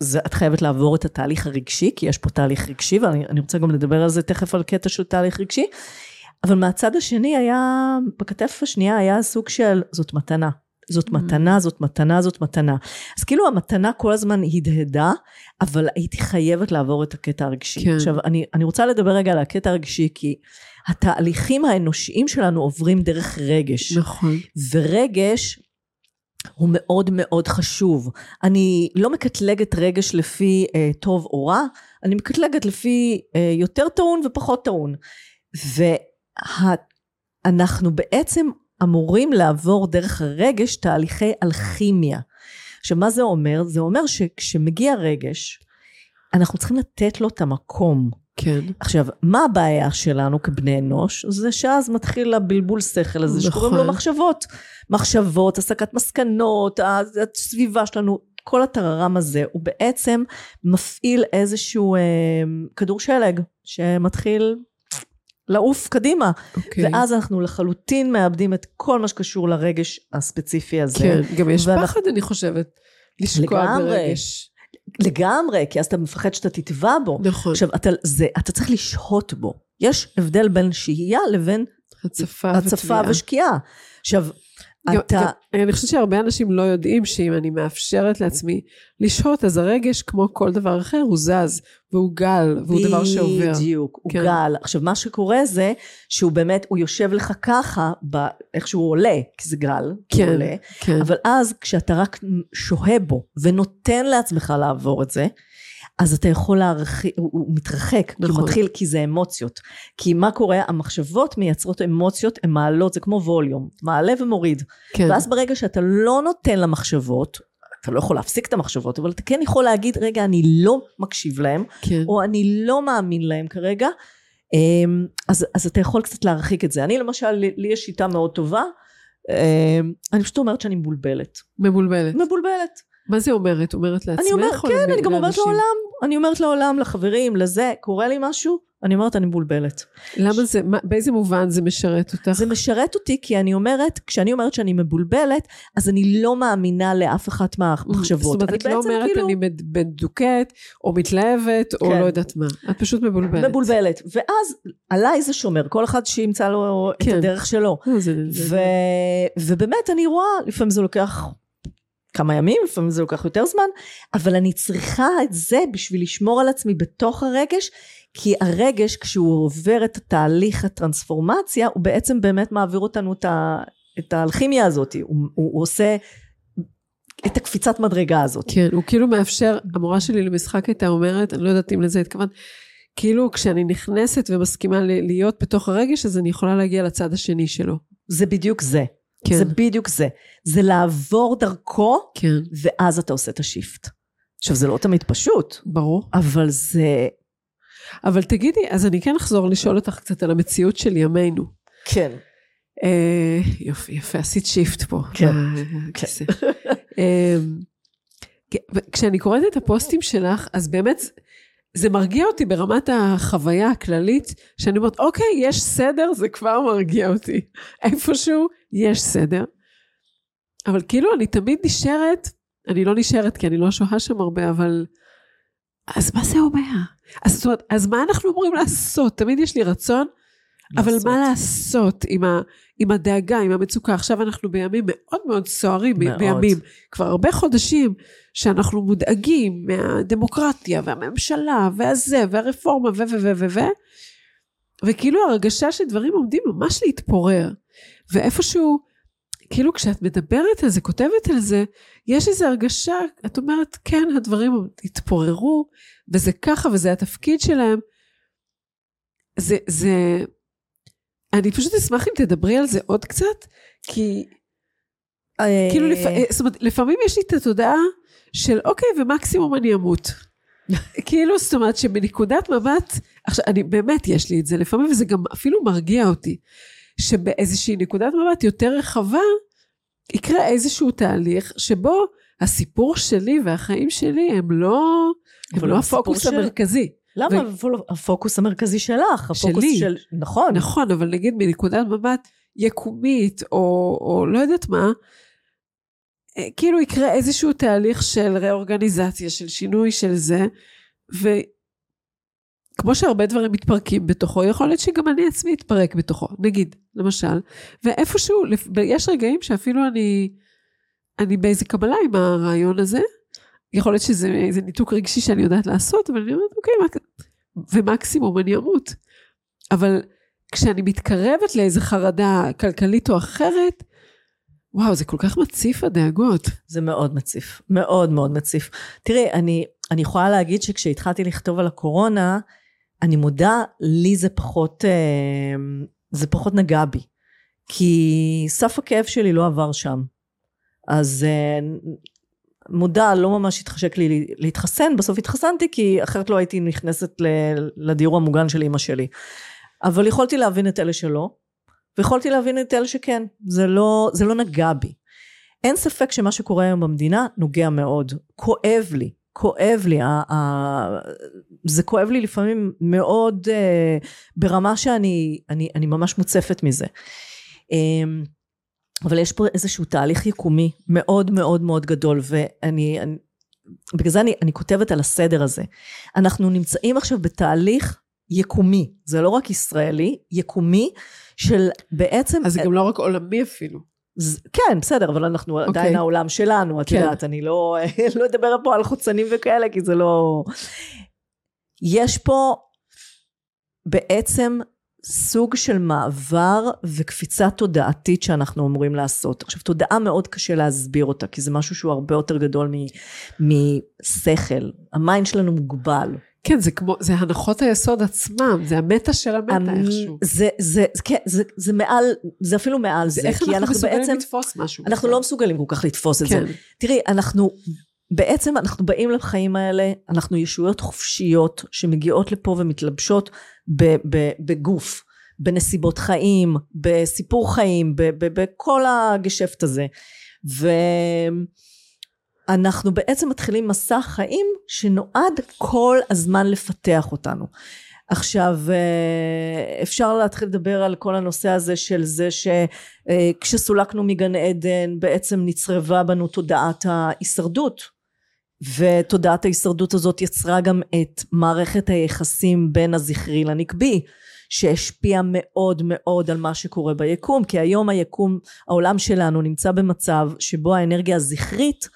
זה, את חייבת לעבור את התהליך הרגשי, כי יש פה תהליך רגשי, ואני אני רוצה גם לדבר על זה תכף על קטע של תהליך רגשי, אבל מהצד השני היה, בכתף השנייה היה סוג של, זאת מתנה. זאת Mm. מתנה, זאת מתנה, זאת מתנה. אז כאילו המתנה כל הזמן הדהדה, אבל הייתי חייבת לעבור את הקטע הרגשי. כן. עכשיו, אני, אני רוצה לדבר רגע על הקטע הרגשי, כי התהליכים האנושיים שלנו עוברים דרך רגש. נכון. ורגש הוא מאוד מאוד חשוב. אני לא מקטלגת רגש לפי אה, טוב או רע, אני מקטלגת לפי אה, יותר טעון ופחות טעון. ואנחנו בעצם אמורים לעבור דרך הרגש תהליכי אלכימיה. עכשיו מה זה אומר? זה אומר שכשמגיע רגש, אנחנו צריכים לתת לו את המקום. כן. עכשיו, מה הבעיה שלנו כבני אנוש? זה שאז מתחיל הבלבול שכל הזה, נכון. שקוראים לו מחשבות. מחשבות, הסקת מסקנות, הסביבה שלנו, כל הטררם הזה, הוא בעצם מפעיל איזשהו אה, כדור שלג, שמתחיל לעוף קדימה. אוקיי. ואז אנחנו לחלוטין מאבדים את כל מה שקשור לרגש הספציפי הזה. כן, גם יש ואנחנו- פחד, אני חושבת, לשקוע לגמרי. ברגש. לגמרי, כי אז אתה מפחד שאתה תטבע בו. נכון. עכשיו, אתה, זה, אתה צריך לשהות בו. יש הבדל בין שהייה לבין הצפה הצפה. ושקיעה. עכשיו, אתה... אני חושבת שהרבה אנשים לא יודעים שאם אני מאפשרת לעצמי לשהות, אז הרגש, כמו כל דבר אחר, הוא זז, והוא גל, והוא דבר שעובר. בדיוק, הוא כן. גל. עכשיו, מה שקורה זה שהוא באמת, הוא יושב לך ככה, איך שהוא עולה, כי זה גל, כי הוא כן, עולה, כן. אבל אז כשאתה רק שוהה בו ונותן לעצמך לעבור את זה, אז אתה יכול להרחיק, הוא, הוא מתרחק, כי הוא נכון. מתחיל, כי זה אמוציות. כי מה קורה? המחשבות מייצרות אמוציות, הן מעלות, זה כמו ווליום, מעלה ומוריד. כן. ואז ברגע שאתה לא נותן למחשבות, אתה לא יכול להפסיק את המחשבות, אבל אתה כן יכול להגיד, רגע, אני לא מקשיב להם, כן. או אני לא מאמין להם כרגע, אמ, אז, אז אתה יכול קצת להרחיק את זה. אני למשל, לי לי יש שיטה מאוד טובה, אמ, אני פשוט אומרת שאני מבולבלת. מבולבלת. מבולבלת. מה זה אומרת? אומרת לעצמך? אני אומרת, או כן, אני גם אומרת? לעולם, אני אומרת לעולם, לחברים, לזה, קורה לי משהו, אני אומרת, אני מבולבלת. למה זה, מה- באיזה מובן זה משרת אותך? זה משרת אותי כי אני אומרת, כשאני אומרת שאני מבולבלת, אז אני לא מאמינה לאף אחת מהמחשבות. זאת אומרת, את לא אומרת כאילו אני מד- מדוכאת, או מתלהבת, או כן. לא יודעת מה. את פשוט מבולבלת. מבולבלת. ואז עליי זה שומר, כל אחד שימצא לו את כן. הדרך שלו. זה- ו... ובאמת אני רואה, לפעמים זה לוקח כמה ימים, לפעמים זה לוקח יותר זמן, אבל אני צריכה את זה בשביל לשמור על עצמי בתוך הרגש, כי הרגש כשהוא עובר את התהליך הטרנספורמציה, הוא בעצם באמת מעביר אותנו את, ה... את האלכימיה הזאת, הוא, הוא, הוא עושה את הקפיצת מדרגה הזאת. כן, הוא כאילו מאפשר, המורה שלי למשחק הייתה אומרת, אני לא יודעת אם לזה התכוונת, כאילו כשאני נכנסת ומסכימה להיות בתוך הרגש, אז אני יכולה להגיע לצד השני שלו. זה בדיוק זה. כן, זה בדיוק זה. זה לעבור דרכו, כן, ואז אתה עושה את ה shift. עכשיו, זה לא תמיד פשוט, ברור. אבל זה... אבל תגידי, אז אני כן אחזור לשאול אותך קצת על המציאות של ימינו. כן. אה, יופי, יפה, עשית shift פה. כן, בכיסא. אה, כשאני קוראת את הפוסטים שלך, אז באמת זה מרגיע אותי ברמת החוויה הכללית, שאני אומרת, אוקיי, יש סדר, זה כבר מרגיע אותי. איפשהו יש סדר. אבל כאילו אני תמיד נשארת, אני לא נשארת כי אני לא שוהה שם הרבה, אבל... אז מה זה אומר? אז, זאת אומרת, אז מה אנחנו אמורים לעשות? תמיד יש לי רצון, אבל לעשות. מה לעשות עם, ה, עם הדאגה, עם המצוקה? עכשיו אנחנו בימים מאוד מאוד סוערים, מאוד. בימים, כבר הרבה חודשים, שאנחנו מודאגים מהדמוקרטיה והממשלה והזה והרפורמה ו ו ו ו ו וכאילו הרגשה שדברים עומדים ממש להתפורר. ואיפשהו, כאילו כשאת מדברת על זה, כותבת על זה, יש איזו הרגשה, את אומרת, כן, הדברים התפוררו, וזה ככה, וזה התפקיד שלהם. זה, זה, אני פשוט אשמח אם תדברי על זה עוד קצת, כי כאילו, לפ... אה, זאת אומרת, לפעמים יש לי את התודעה של אוקיי, ומקסימום אני אמות. כאילו, זאת אומרת שמנקודת מבט, עכשיו, אני באמת, יש לי את זה לפעמים, וזה גם אפילו מרגיע אותי, שבאיזושהי נקודת מבט יותר רחבה, יקרה איזשהו תהליך שבו הסיפור שלי והחיים שלי הם לא, הם לא הסיפור הפוקוס של- המרכזי. למה? ו- הפוקוס המרכזי שלך, הפוקוס שלי. של... נכון. נכון, אבל נגיד מנקודת מבט יקומית, או, או לא יודעת מה, אה, כאילו יקרה איזשהו תהליך של ראורגניזציה, של שינוי של זה, וכמו שהרבה דברים מתפרקים בתוכו, יכול להיות שגם אני עצמי אתפרק בתוכו, נגיד, למשל, ואיפשהו, יש רגעים שאפילו אני, אני באיזה קבלה עם הרעיון הזה, יכול להיות שזה איזה ניתוק רגשי שאני יודעת לעשות, אבל אני אומרת, אוקיי, ומקסימום אני אמות. אבל כשאני מתקרבת לאיזו חרדה כלכלית או אחרת, וואו, זה כל כך מציף הדאגות. זה מאוד מציף, מאוד מאוד מציף. תראי, אני, אני יכולה להגיד שכשהתחלתי לכתוב על הקורונה, אני מודה, לי זה פחות, אה, זה פחות נגע בי. כי סף הכאב שלי לא עבר שם. אז אה, מודה, לא ממש התחשק לי להתחסן, בסוף התחסנתי כי אחרת לא הייתי נכנסת לדיור המוגן של אימא שלי. אבל יכולתי להבין את אלה שלא, ויכולתי להבין את אלה שכן. זה לא, זה לא נגע בי. אין ספק שמה שקורה היום במדינה נוגע מאוד. כואב לי, כואב לי. זה כואב לי לפעמים מאוד אה, ברמה שאני אני, אני ממש מוצפת מזה. אה, אבל יש פה איזשהו תהליך יקומי מאוד מאוד מאוד גדול, ואני... אני, בגלל זה אני, אני כותבת על הסדר הזה. אנחנו נמצאים עכשיו בתהליך יקומי, זה לא רק ישראלי, יקומי, של בעצם... אז זה גם לא רק עולמי אפילו. ז- כן, בסדר, אבל אנחנו אוקיי. עדיין העולם שלנו, את כן. יודעת, אני לא, לא אדבר פה על חוצנים וכאלה, כי זה לא... יש פה בעצם סוג של מעבר וקפיצה תודעתית שאנחנו אמורים לעשות. עכשיו, תודעה מאוד קשה להסביר אותה, כי זה משהו שהוא הרבה יותר גדול מ- משכל. ה mind שלנו מוגבל. כן, זה כמו, זה הנחות היסוד עצמם, זה המטא של המטא אמ, איכשהו. זה, זה, כן, זה, זה מעל, זה אפילו מעל זה זה, איך כי אנחנו אנחנו מסוגלים בעצם, לתפוס משהו. אנחנו לא מסוגלים כל כך לתפוס את זה. כן, תראי, אנחנו, בעצם אנחנו באים לחיים האלה, אנחנו ישויות חופשיות שמגיעות לפה ומתלבשות בגוף, בנסיבות חיים, בסיפור חיים, בכל הגשעפט הזה. ואנחנו בעצם מתחילים מסע חיים שנועד כל הזמן לפתח אותנו. עכשיו אה, אפשר להתחיל לדבר על כל הנושא הזה של זה שכשסולקנו מגן עדן בעצם נצרבה בנו תודעת ההישרדות ותודעת ההישרדות הזאת יצרה גם את מערכת היחסים בין הזכרי לנקבי שהשפיע מאוד מאוד על מה שקורה ביקום כי היום היקום העולם שלנו נמצא במצב שבו האנרגיה הזכרית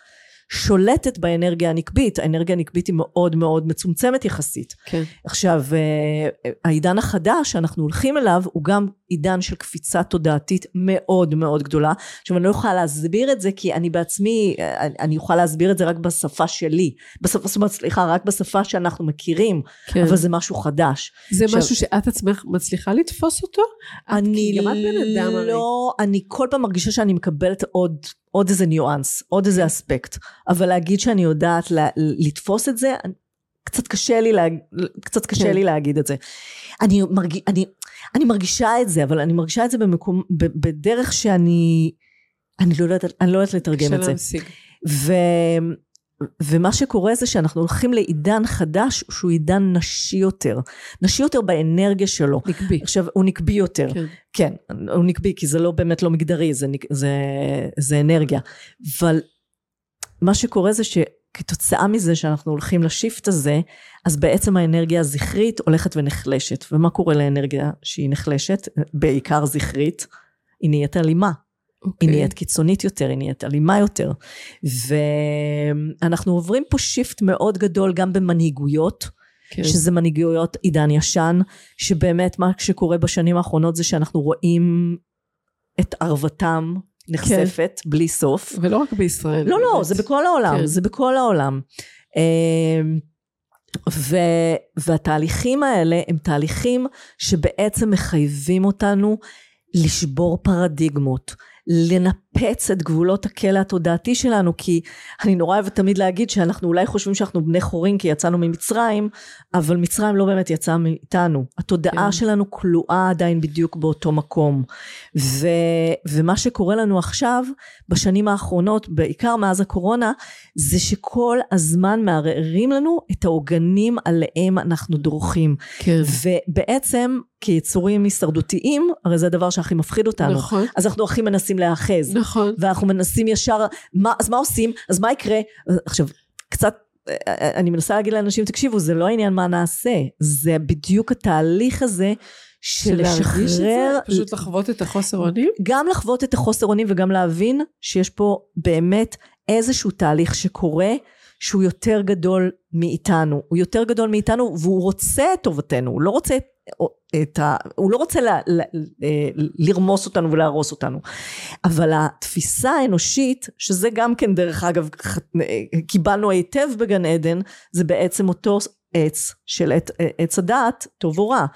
שולטת באנרגיה הנקבית האנרגיה הנקבית היא מאוד מאוד מצומצמת יחסית כן. עכשיו אה, העידן החדש שאנחנו הולכים אליו הוא גם עידן של קפיצה תודעתית מאוד מאוד גדולה עכשיו אני לא יכולה להסביר את זה כי אני בעצמי אה, אני- יכולה להסביר את זה רק בשפה שלי בשפה, זאת אומרת סליחה רק בשפה שאנחנו מכירים כן. אבל זה משהו חדש זה עכשיו- משהו שאת עצמך מצליחה לתפוס אותו? את- אני כי גם את בן אדם הרי. לא אני כל פעם מרגישה שאני מקבלת עוד עוד איזה ניואנס, עוד איזה אספקט. אבל להגיד שאני יודעת לה, לתפוס את זה, קצת קשה לי, לה, קצת קשה כן. לי להגיד את זה. אני, מרג, אני, אני מרגישה את זה, אבל אני מרגישה את זה במקום, ב, בדרך שאני, אני לא יודעת, אני לא יודעת לתרגם קשה את זה. להמשיג. ו, ומה שקורה זה שאנחנו הולכים לעידן חדש שהוא עידן נשי יותר. נשי יותר באנרגיה שלו. נקבי. עכשיו, הוא נקבי יותר. כן. כן, הוא נקבי, כי זה לא באמת לא מגדרי, זה, זה, זה אנרגיה. אבל מה שקורה זה שכתוצאה מזה שאנחנו הולכים לשיפט הזה, אז בעצם האנרגיה הזכרית הולכת ונחלשת. ומה קורה לאנרגיה שהיא נחלשת? בעיקר זכרית, היא נהיית אלימה. אוקיי. היא נהיית קיצונית יותר, היא נהיית אלימה יותר. ואנחנו עוברים פה שיפט מאוד גדול גם במנהיגויות. כן. שזה מנהיגויות עידן ישן, שבאמת מה שקורה בשנים האחרונות זה שאנחנו רואים את ערוותם נחשפת בלי סוף. ולא רק בישראל. לא, לא, באמת. זה בכל העולם, כן. זה בכל העולם. אמ, ו, והתהליכים האלה הם תהליכים שבעצם מחייבים אותנו לשבור פרדיגמות, Lena לנפץ את גבולות הכלא התודעתי שלנו, כי אני נורא אוהבת תמיד להגיד שאנחנו אולי חושבים שאנחנו בני חורים כי יצאנו ממצרים, אבל מצרים לא באמת יצאה מאיתנו. התודעה כן. שלנו כלואה עדיין בדיוק באותו מקום. ו, ומה שקורה לנו עכשיו, בשנים האחרונות, בעיקר מאז הקורונה, זה שכל הזמן מערערים לנו את העוגנים עליהם אנחנו דורכים. כן. ובעצם כיצורים הישרדותיים, הרי זה הדבר שהכי מפחיד אותנו. נכון. אז אנחנו הכי מנסים להיאחז. נכון. ואנחנו מנסים ישר, מה, אז מה עושים? אז מה יקרה? עכשיו, קצת, אה, אני מנסה להגיד לאנשים, תקשיבו, זה לא העניין מה נעשה, זה בדיוק התהליך הזה של לשחרר, פשוט לחוות את החוסר אונים. גם לחוות את החוסר אונים וגם להבין שיש פה באמת איזשהו תהליך שקורה שהוא יותר גדול מאיתנו. הוא יותר גדול מאיתנו והוא רוצה את טובתנו, הוא לא רוצה את, את ה... הוא לא רוצה ל, ל, ל, לרמוס אותנו ולהרוס אותנו. אבל התפיסה האנושית, שזה גם כן דרך אגב ח- קיבלנו היטב בגן עדן, זה בעצם אותו עץ של עת, עץ הדעת, טוב או רע.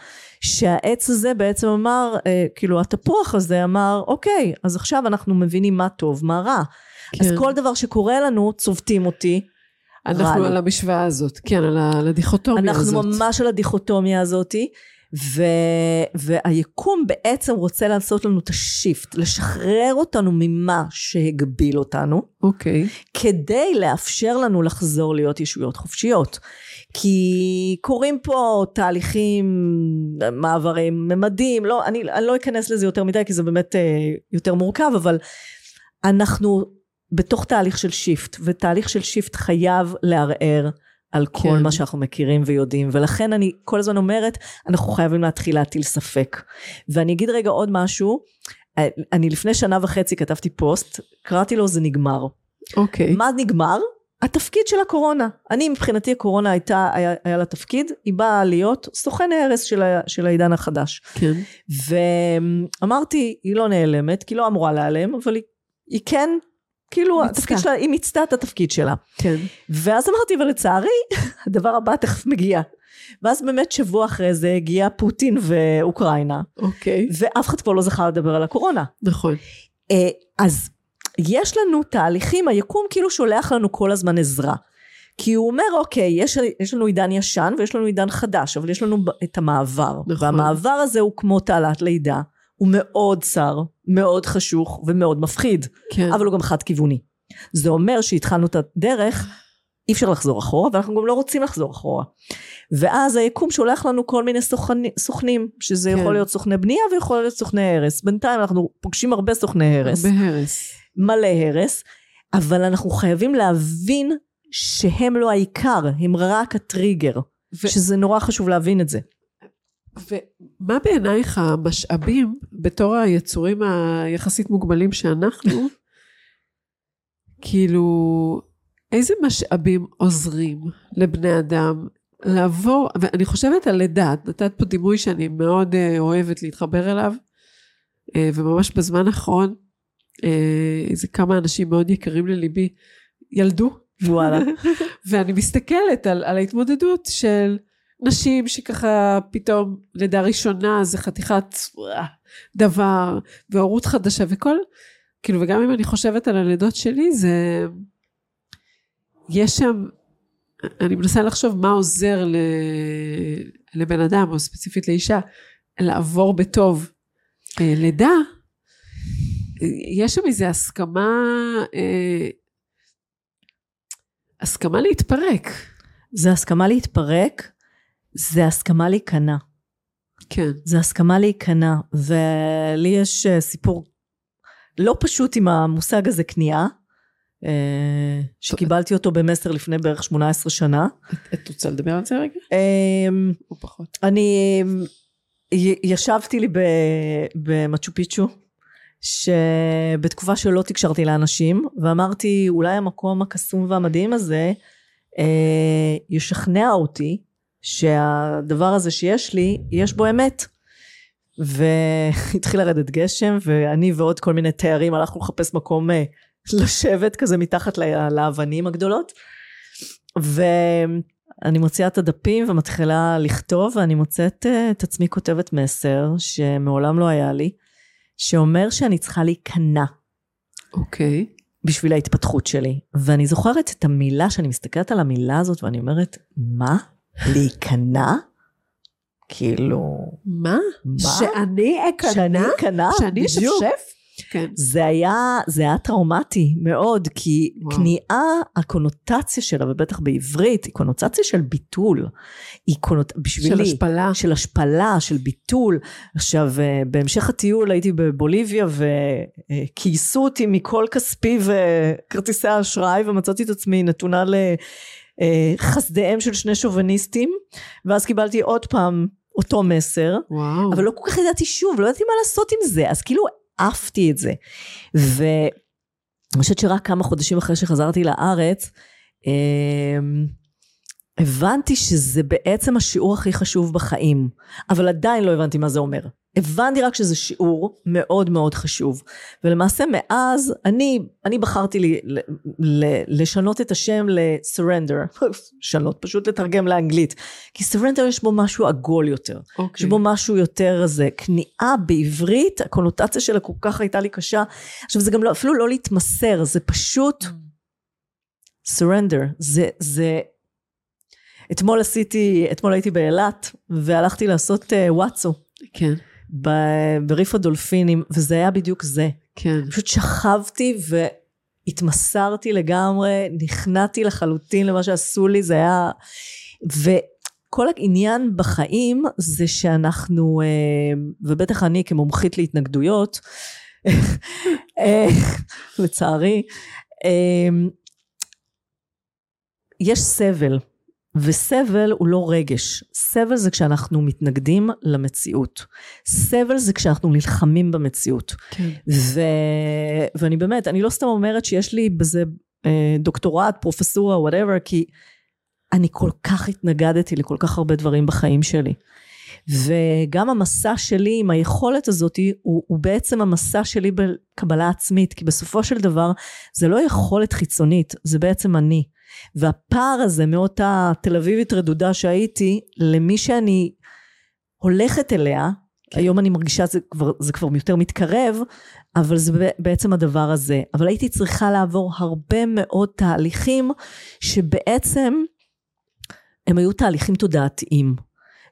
שהעץ הזה בעצם אמר, אה, כאילו התפוח הזה אמר, אוקיי, אז עכשיו אנחנו מבינים מה טוב, מה רע. אז כן. כל דבר שקורה לנו, צובטים אותי. אנחנו רע על. המשוואה הזאת, כן, על הדיכוטומיה הזאת. אנחנו ממש על הדיכוטומיה הזאתי. ו... והיקום בעצם רוצה לעשות לנו את ה shift, לשחרר אותנו ממה שהגביל אותנו, אוקיי. כדי לאפשר לנו לחזור להיות ישויות חופשיות. כי קורים פה תהליכים, מעברי ממדים, לא, אני, אני לא אכנס לזה יותר מדי כי זה באמת אה, יותר מורכב, אבל אנחנו בתוך תהליך של shift, ותהליך של shift חייב לערער על כל כן. מה שאנחנו מכירים ויודעים, ולכן אני כל הזמן אומרת, אנחנו חייבים להתחיל להטיל ספק. ואני אגיד רגע עוד משהו, אני לפני שנה וחצי כתבתי פוסט, קראתי לו זה נגמר. אוקיי. מה נגמר? התפקיד של הקורונה. אני מבחינתי הקורונה הייתה, היה, היה לה תפקיד, היא באה להיות סוכן ההרס של, ה, של העידן החדש. כן. ואמרתי, היא לא נעלמת, כי היא לא אמורה להיעלם, אבל היא, היא כן, כאילו. התפקיד שלה, היא מיצתה את התפקיד שלה. כן. ואז אמרתי, ולצערי, הדבר הבא תכף מגיע. ואז באמת שבוע אחרי זה הגיע פוטין ואוקראינה, אוקיי. ואף אחד כבר לא זכר לדבר על הקורונה. נכון. אה, אז יש לנו תהליכים, היקום כאילו שולח לנו כל הזמן עזרה. כי הוא אומר, אוקיי, יש, יש לנו עידן ישן ויש לנו עידן חדש, אבל יש לנו את המעבר. נכון. והמעבר הזה הוא כמו תעלת לידה. הוא מאוד צר, מאוד חשוך ומאוד מפחיד, כן. אבל הוא גם חד כיווני. זה אומר שהתחלנו את הדרך, אי אפשר לחזור אחורה, ואנחנו גם לא רוצים לחזור אחורה. ואז היקום שולח לנו כל מיני סוכני, סוכנים, שזה כן. יכול להיות סוכני בנייה ויכול להיות סוכני הרס. בינתיים אנחנו פוגשים הרבה סוכני הרס. הרבה הרס. מלא הרס, אבל אנחנו חייבים להבין שהם לא העיקר, הם רק הטריגר, ו- שזה נורא חשוב להבין את זה. ומה בעינייך המשאבים, בתור היצורים היחסית מוגבלים שאנחנו, כאילו, איזה משאבים עוזרים לבני אדם לעבור, ואני חושבת על לידה, את נתת פה דימוי שאני מאוד אה, אוהבת להתחבר אליו, אה, וממש בזמן האחרון, אה, איזה כמה אנשים מאוד יקרים לליבי ילדו, וואלה. ואני מסתכלת על, על ההתמודדות של נשים שככה פתאום לידה ראשונה זה חתיכת דבר, והורות חדשה וכל, כאילו, וגם אם אני חושבת על הלידות שלי, זה... יש שם... אני מנסה לחשוב מה עוזר ל... לבן אדם, או ספציפית לאישה, לעבור בטוב אה, לידה. יש שם איזו הסכמה, אה, הסכמה להתפרק. זה הסכמה להתפרק, זה הסכמה להיכנע. כן. זה הסכמה להיכנע, ולי יש אה, סיפור לא פשוט עם המושג הזה כניעה, אה, שקיבלתי אותו במסר לפני בערך 18 שנה. את רוצה לדבר על זה רגע? אמ, או פחות? אני ישבתי לי במצ'ו פיצ'ו, שבתקופה שלא תקשרתי לאנשים, ואמרתי אולי המקום הקסום והמדהים הזה אה, ישכנע אותי שהדבר הזה שיש לי, יש בו אמת. והתחיל לרדת גשם, ואני ועוד כל מיני תיירים הלכנו לחפש מקום אה, לשבת כזה מתחת לאבנים הגדולות. ואני מוציאה את הדפים ומתחילה לכתוב, ואני מוצאת אה, את עצמי כותבת מסר שמעולם לא היה לי, שאומר שאני צריכה להיכנע אוקיי. בשביל ההתפתחות שלי. ואני זוכרת את המילה, שאני מסתכלת על המילה הזאת ואני אומרת, מה? להיכנע? כאילו, מה? מה? שאני אכנע? שאני אכנע? שאני. אשפשף? כן. זה היה, זה היה טראומטי מאוד, כי וואו. כניעה, הקונוטציה שלה, ובטח בעברית, היא קונוטציה של ביטול. היא קונוט... בשבילי... של השפלה. של השפלה, של ביטול. עכשיו, אה, בהמשך הטיול הייתי בבוליביה וכייסו אותי מכל כספי וכרטיסי האשראי ומצאתי את עצמי נתונה לחסדיהם של שני שוביניסטים ואז קיבלתי עוד פעם אותו מסר וואו. אבל לא כל כך ידעתי שוב, לא ידעתי מה לעשות עם זה, אז כאילו עפתי את זה. ואני חושבת שרק כמה חודשים אחרי שחזרתי לארץ, אמ, הבנתי שזה בעצם השיעור הכי חשוב בחיים, אבל עדיין לא הבנתי מה זה אומר. הבנתי רק שזה שיעור מאוד מאוד חשוב. ולמעשה מאז, אני, אני בחרתי לי, ל, ל, לשנות את השם ל-surrender, לשנות, פשוט לתרגם לאנגלית. כי surrender יש בו משהו עגול יותר. יש אוקיי. בו משהו יותר זה, כניעה בעברית, הקונוטציה שלה כל כך הייתה לי קשה. עכשיו זה גם לא, אפילו לא להתמסר, זה פשוט surrender. זה, זה, אתמול עשיתי, אתמול הייתי באילת, והלכתי לעשות uh, וואטסו כן. בריף הדולפינים, וזה היה בדיוק זה. כן. פשוט שכבתי והתמסרתי לגמרי, נכנעתי לחלוטין למה שעשו לי, זה היה... וכל העניין בחיים זה שאנחנו, אה, ובטח אני כמומחית להתנגדויות, אה, לצערי, אה, יש סבל, וסבל הוא לא רגש, סבל זה כשאנחנו מתנגדים למציאות, סבל זה כשאנחנו נלחמים במציאות. כן. ו... ואני באמת, אני לא סתם אומרת שיש לי בזה אה, דוקטורט, פרופסורה, וואטאבר, כי אני כל כך התנגדתי לכל כך הרבה דברים בחיים שלי. וגם המסע שלי עם היכולת הזאת הוא, הוא בעצם המסע שלי בקבלה עצמית, כי בסופו של דבר זה לא יכולת חיצונית, זה בעצם אני. והפער הזה מאותה תל אביבית רדודה שהייתי, למי שאני הולכת אליה, כן. היום אני מרגישה זה כבר, זה כבר יותר מתקרב, אבל זה בעצם הדבר הזה. אבל הייתי צריכה לעבור הרבה מאוד תהליכים שבעצם הם היו תהליכים תודעתיים.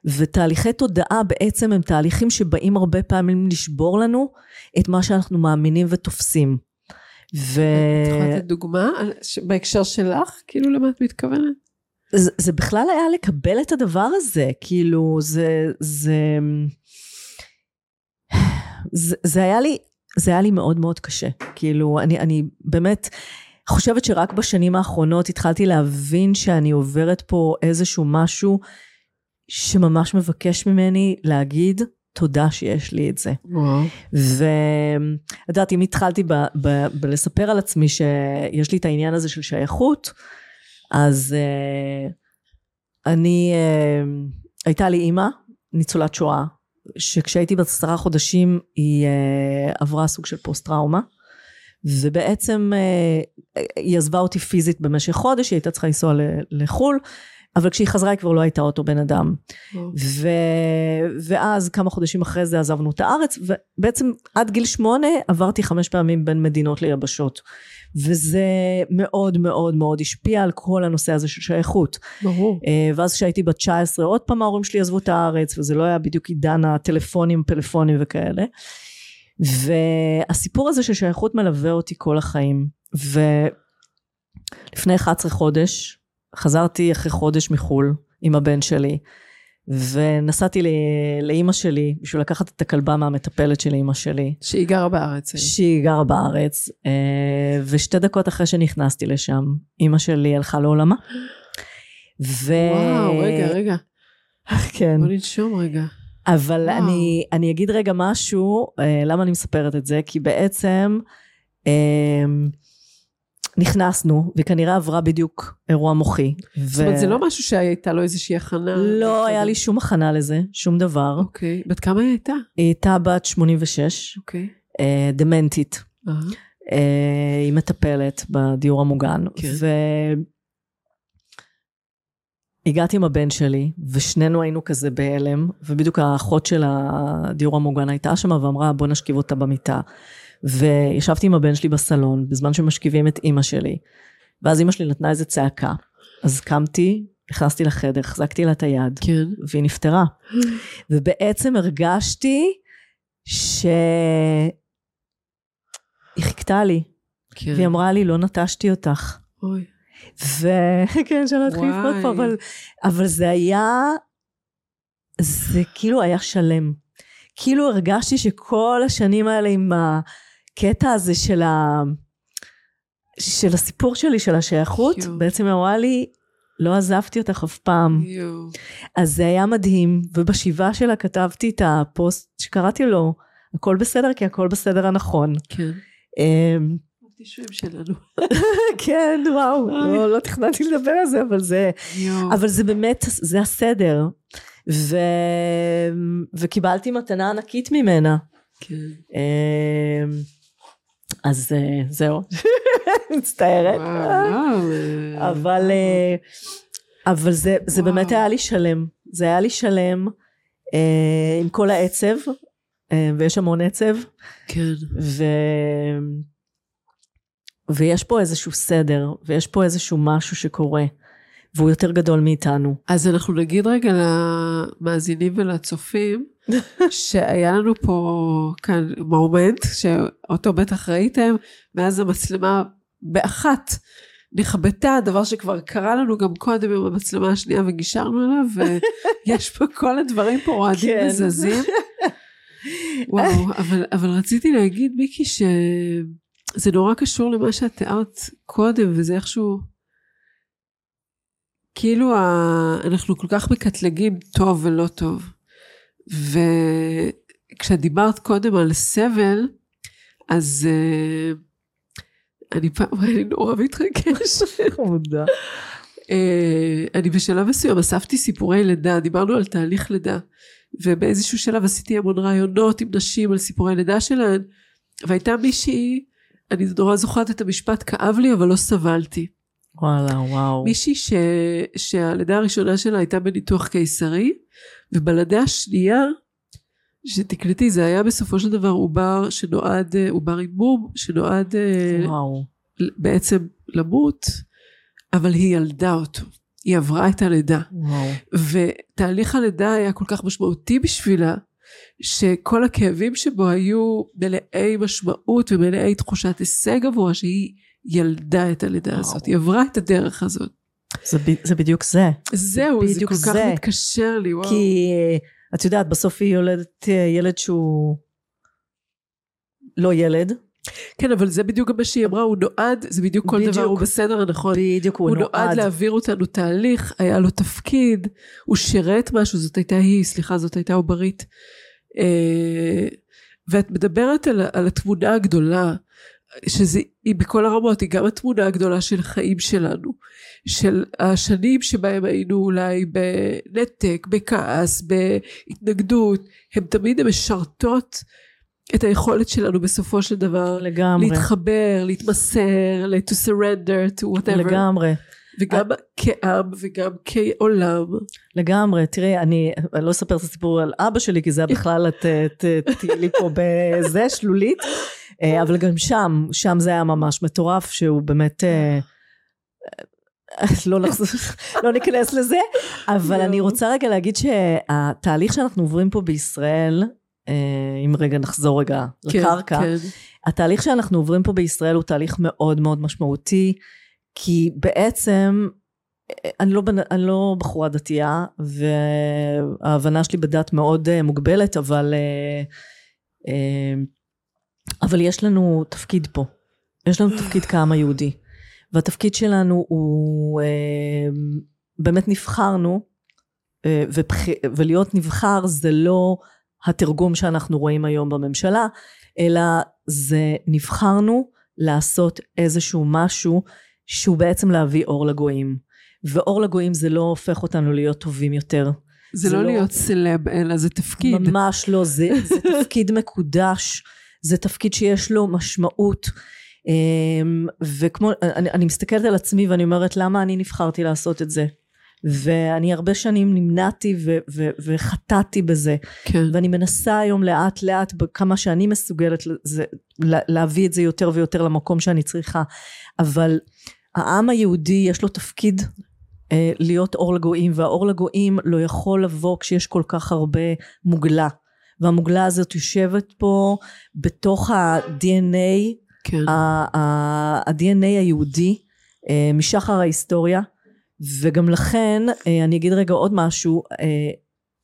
ותהליכי תודעה בעצם הם תהליכים שבאים הרבה פעמים לשבור לנו את מה שאנחנו מאמינים ותופסים. ו... את יכולה לתת דוגמה בהקשר שלך? כאילו למה את מתכוונת? זה, זה בכלל היה לקבל את הדבר הזה, כאילו זה, זה, זה, זה היה לי, זה היה לי מאוד מאוד קשה, כאילו אני, אני באמת חושבת שרק בשנים האחרונות התחלתי להבין שאני עוברת פה איזשהו משהו שממש מבקש ממני להגיד תודה שיש לי את זה. ואת יודעת, אם התחלתי ב- ב- בלספר על עצמי שיש לי את העניין הזה של שייכות, אז uh, אני, uh, הייתה לי אימא, ניצולת שואה, שכשהייתי בת עשרה חודשים היא uh, עברה סוג של פוסט טראומה, ובעצם היא עזבה אותי פיזית במשך חודש, היא הייתה צריכה לנסוע לחו"ל, אבל כשהיא חזרה היא כבר לא הייתה אותו בן אדם. וואו. ו... ואז כמה חודשים אחרי זה עזבנו את הארץ, ובעצם עד גיל שמונה עברתי חמש פעמים בין מדינות ליבשות. וזה מאוד מאוד מאוד השפיע על כל הנושא הזה של שייכות. ברור. אה, ואז כשהייתי בת 19 עוד פעם ההורים שלי עזבו את הארץ וזה לא היה בדיוק עידן הטלפונים פלאפונים וכאלה והסיפור הזה של שייכות מלווה אותי כל החיים ולפני 11 חודש חזרתי אחרי חודש מחו"ל עם הבן שלי ונסעתי ל- לאימא שלי בשביל לקחת את הכלבה מהמטפלת של אימא שלי שהיא גרה בארץ. שהיא גרה בארץ אה, ושתי דקות אחרי שנכנסתי לשם אימא שלי הלכה לעולמה. ו... וואו, רגע, רגע. כן. בוא ננשום רגע. אבל וואו. אני, אני אגיד רגע משהו, אה, למה אני מספרת את זה? כי בעצם אה, נכנסנו, וכנראה עברה בדיוק אירוע מוחי. זאת אומרת, זה לא משהו שהייתה לו איזושהי הכנה. לא היה לי שום הכנה לזה, שום דבר. אוקיי. בת כמה היא הייתה? היא הייתה בת 86, אוקיי. אה, דמנטית. אה, אה, היא מטפלת בדיור המוגן. כן. והגעתי עם הבן שלי, ושנינו היינו כזה בהלם, ובדיוק האחות של הדיור המוגן הייתה שם ואמרה בוא נשכיב אותה במיטה. וישבתי עם הבן שלי בסלון, בזמן שמשכיבים את אימא שלי, ואז אימא שלי נתנה איזה צעקה. אז קמתי, נכנסתי לחדר, החזקתי לה את היד, כן. והיא נפטרה. ובעצם הרגשתי שהיא חיכתה לי, כן. והיא אמרה לי, לא נטשתי אותך. אוי. וכן, לא אתחיל וואי. לפנות פה, אבל, אבל זה היה, זה כאילו היה שלם. כאילו הרגשתי שכל השנים האלה עם הקטע הזה של, ה, של הסיפור שלי, של השייכות, יואו. בעצם אמרה לי, לא עזבתי אותך אף פעם. יואו. אז זה היה מדהים, ובשבעה שלה כתבתי את הפוסט שקראתי לו, הכל בסדר כי הכל בסדר הנכון. כן. אמ, הטישויים שלנו. כן, וואו, לא, לא תכננתי לדבר על זה, אבל זה. אבל זה באמת, זה הסדר. ו... וקיבלתי מתנה ענקית ממנה. כן. אז אה, זהו, מצטערת. אבל, אה, אבל זה, זה. באמת היה לי שלם. זה היה לי שלם אה, עם כל העצב, ויש המון עצב, כן. ו... ויש פה איזשהו סדר, ויש פה איזשהו משהו שקורה, והוא יותר גדול מאיתנו. אז אנחנו נגיד רגע למאזינים ולצופים, שהיה לנו פה כאן מומנט, שאותו בטח ראיתם, מאז המצלמה באחת נכבתה, דבר שכבר קרה לנו גם קודם עם המצלמה השנייה וגישרנו עליו, ויש פה כל הדברים פה רועדים כן. וזזים. וואו, אבל, אבל רציתי להגיד, מיקי, שזה נורא קשור למה שאת תיארת קודם, וזה איכשהו... כאילו ה... אנחנו כל כך מקטלגים טוב ולא טוב. וכשאת דיברת קודם על סבל, אז uh, אני פעם, אני נורא מתרגש. חמודה. אה, אני בשלב מסוים אספתי סיפורי לידה, דיברנו על תהליך לידה, ובאיזשהו שלב עשיתי המון רעיונות עם נשים על סיפורי לידה שלהן, והייתה מישהי, אני נורא זוכרת את המשפט, כאב לי אבל לא סבלתי. וואלה, וואו. מישהי ש... שהלידה הראשונה שלה הייתה בניתוח קיסרי, ובלידה השנייה, שתקלטי, זה היה בסופו של דבר עובר שנועד, אה, עובר עם מום, שנועד אה, וואו. בעצם למות, אבל היא ילדה אותו. היא עברה את הלידה. וואו. ותהליך הלידה היה כל כך משמעותי בשבילה, שכל הכאבים שבו היו מלאי משמעות ומלאי תחושת הישג עבורה, שהיא ילדה את הלידה וואו. הזאת, היא עברה את הדרך הזאת. זה, ב- זה בדיוק זה. זהו, זה בדיוק כל כך זה. מתקשר לי, וואו. כי אה, את יודעת, בסוף היא יולדת אה, ילד שהוא לא ילד. כן, אבל זה בדיוק מה שהיא אמרה, הוא נועד, זה בדיוק כל בדיוק. דבר, הוא בסדר הנכון. בדיוק, הוא, הוא נועד להעביר אותנו תהליך, היה לו תפקיד, הוא שירת משהו, זאת הייתה היא, סליחה, זאת הייתה עוברית. אה, ואת מדברת על, על התמונה הגדולה, שזה, היא בכל הרמות, היא גם התמונה הגדולה של החיים שלנו, של השנים שבהם היינו אולי בנתק, בכעס, בהתנגדות, הן תמיד משרתות את היכולת שלנו בסופו של דבר לגמרי. להתחבר, להתמסר, to surrender, to whatever. לגמרי. וגם כעם וגם כעולם. לגמרי, תראי, אני, אני לא אספר את הסיפור על אבא שלי, כי זה בכלל, את תהיי לי פה בזה, שלולית, אבל גם שם, שם זה היה ממש מטורף, שהוא באמת... אה, לא, נחזור, לא ניכנס לזה, אבל אני רוצה רגע להגיד שהתהליך שאנחנו עוברים פה בישראל, אה, אם רגע נחזור רגע כן, לקרקע, כן. התהליך שאנחנו עוברים פה בישראל הוא תהליך מאוד מאוד משמעותי, כי בעצם אני לא, אני לא בחורה דתייה, וההבנה שלי בדת מאוד אה, מוגבלת, אבל, אה, אבל יש לנו תפקיד פה. יש לנו תפקיד כעם היהודי. והתפקיד שלנו הוא, באמת נבחרנו, ובח... ולהיות נבחר זה לא התרגום שאנחנו רואים היום בממשלה, אלא זה נבחרנו לעשות איזשהו משהו שהוא בעצם להביא אור לגויים. ואור לגויים זה לא הופך אותנו להיות טובים יותר. זה, זה לא, לא להיות סלב, אלא זה תפקיד. ממש לא, זה, זה תפקיד מקודש, זה תפקיד שיש לו משמעות. אמ, וכמו, אני, אני מסתכלת על עצמי ואני אומרת למה אני נבחרתי לעשות את זה. ואני הרבה שנים נמנעתי ו- ו- וחטאתי בזה. כן. ואני מנסה היום לאט לאט, בכמה שאני מסוגלת, לזה, להביא את זה יותר ויותר למקום שאני צריכה. אבל העם היהודי יש לו תפקיד אה, להיות אור לגויים, והאור לגויים לא יכול לבוא כשיש כל כך הרבה מוגלה. והמוגלה הזאת יושבת פה בתוך ה-DNA, כן. ה-DNA היהודי, אה, משחר ההיסטוריה. וגם לכן, אה, אני אגיד רגע עוד משהו, אה,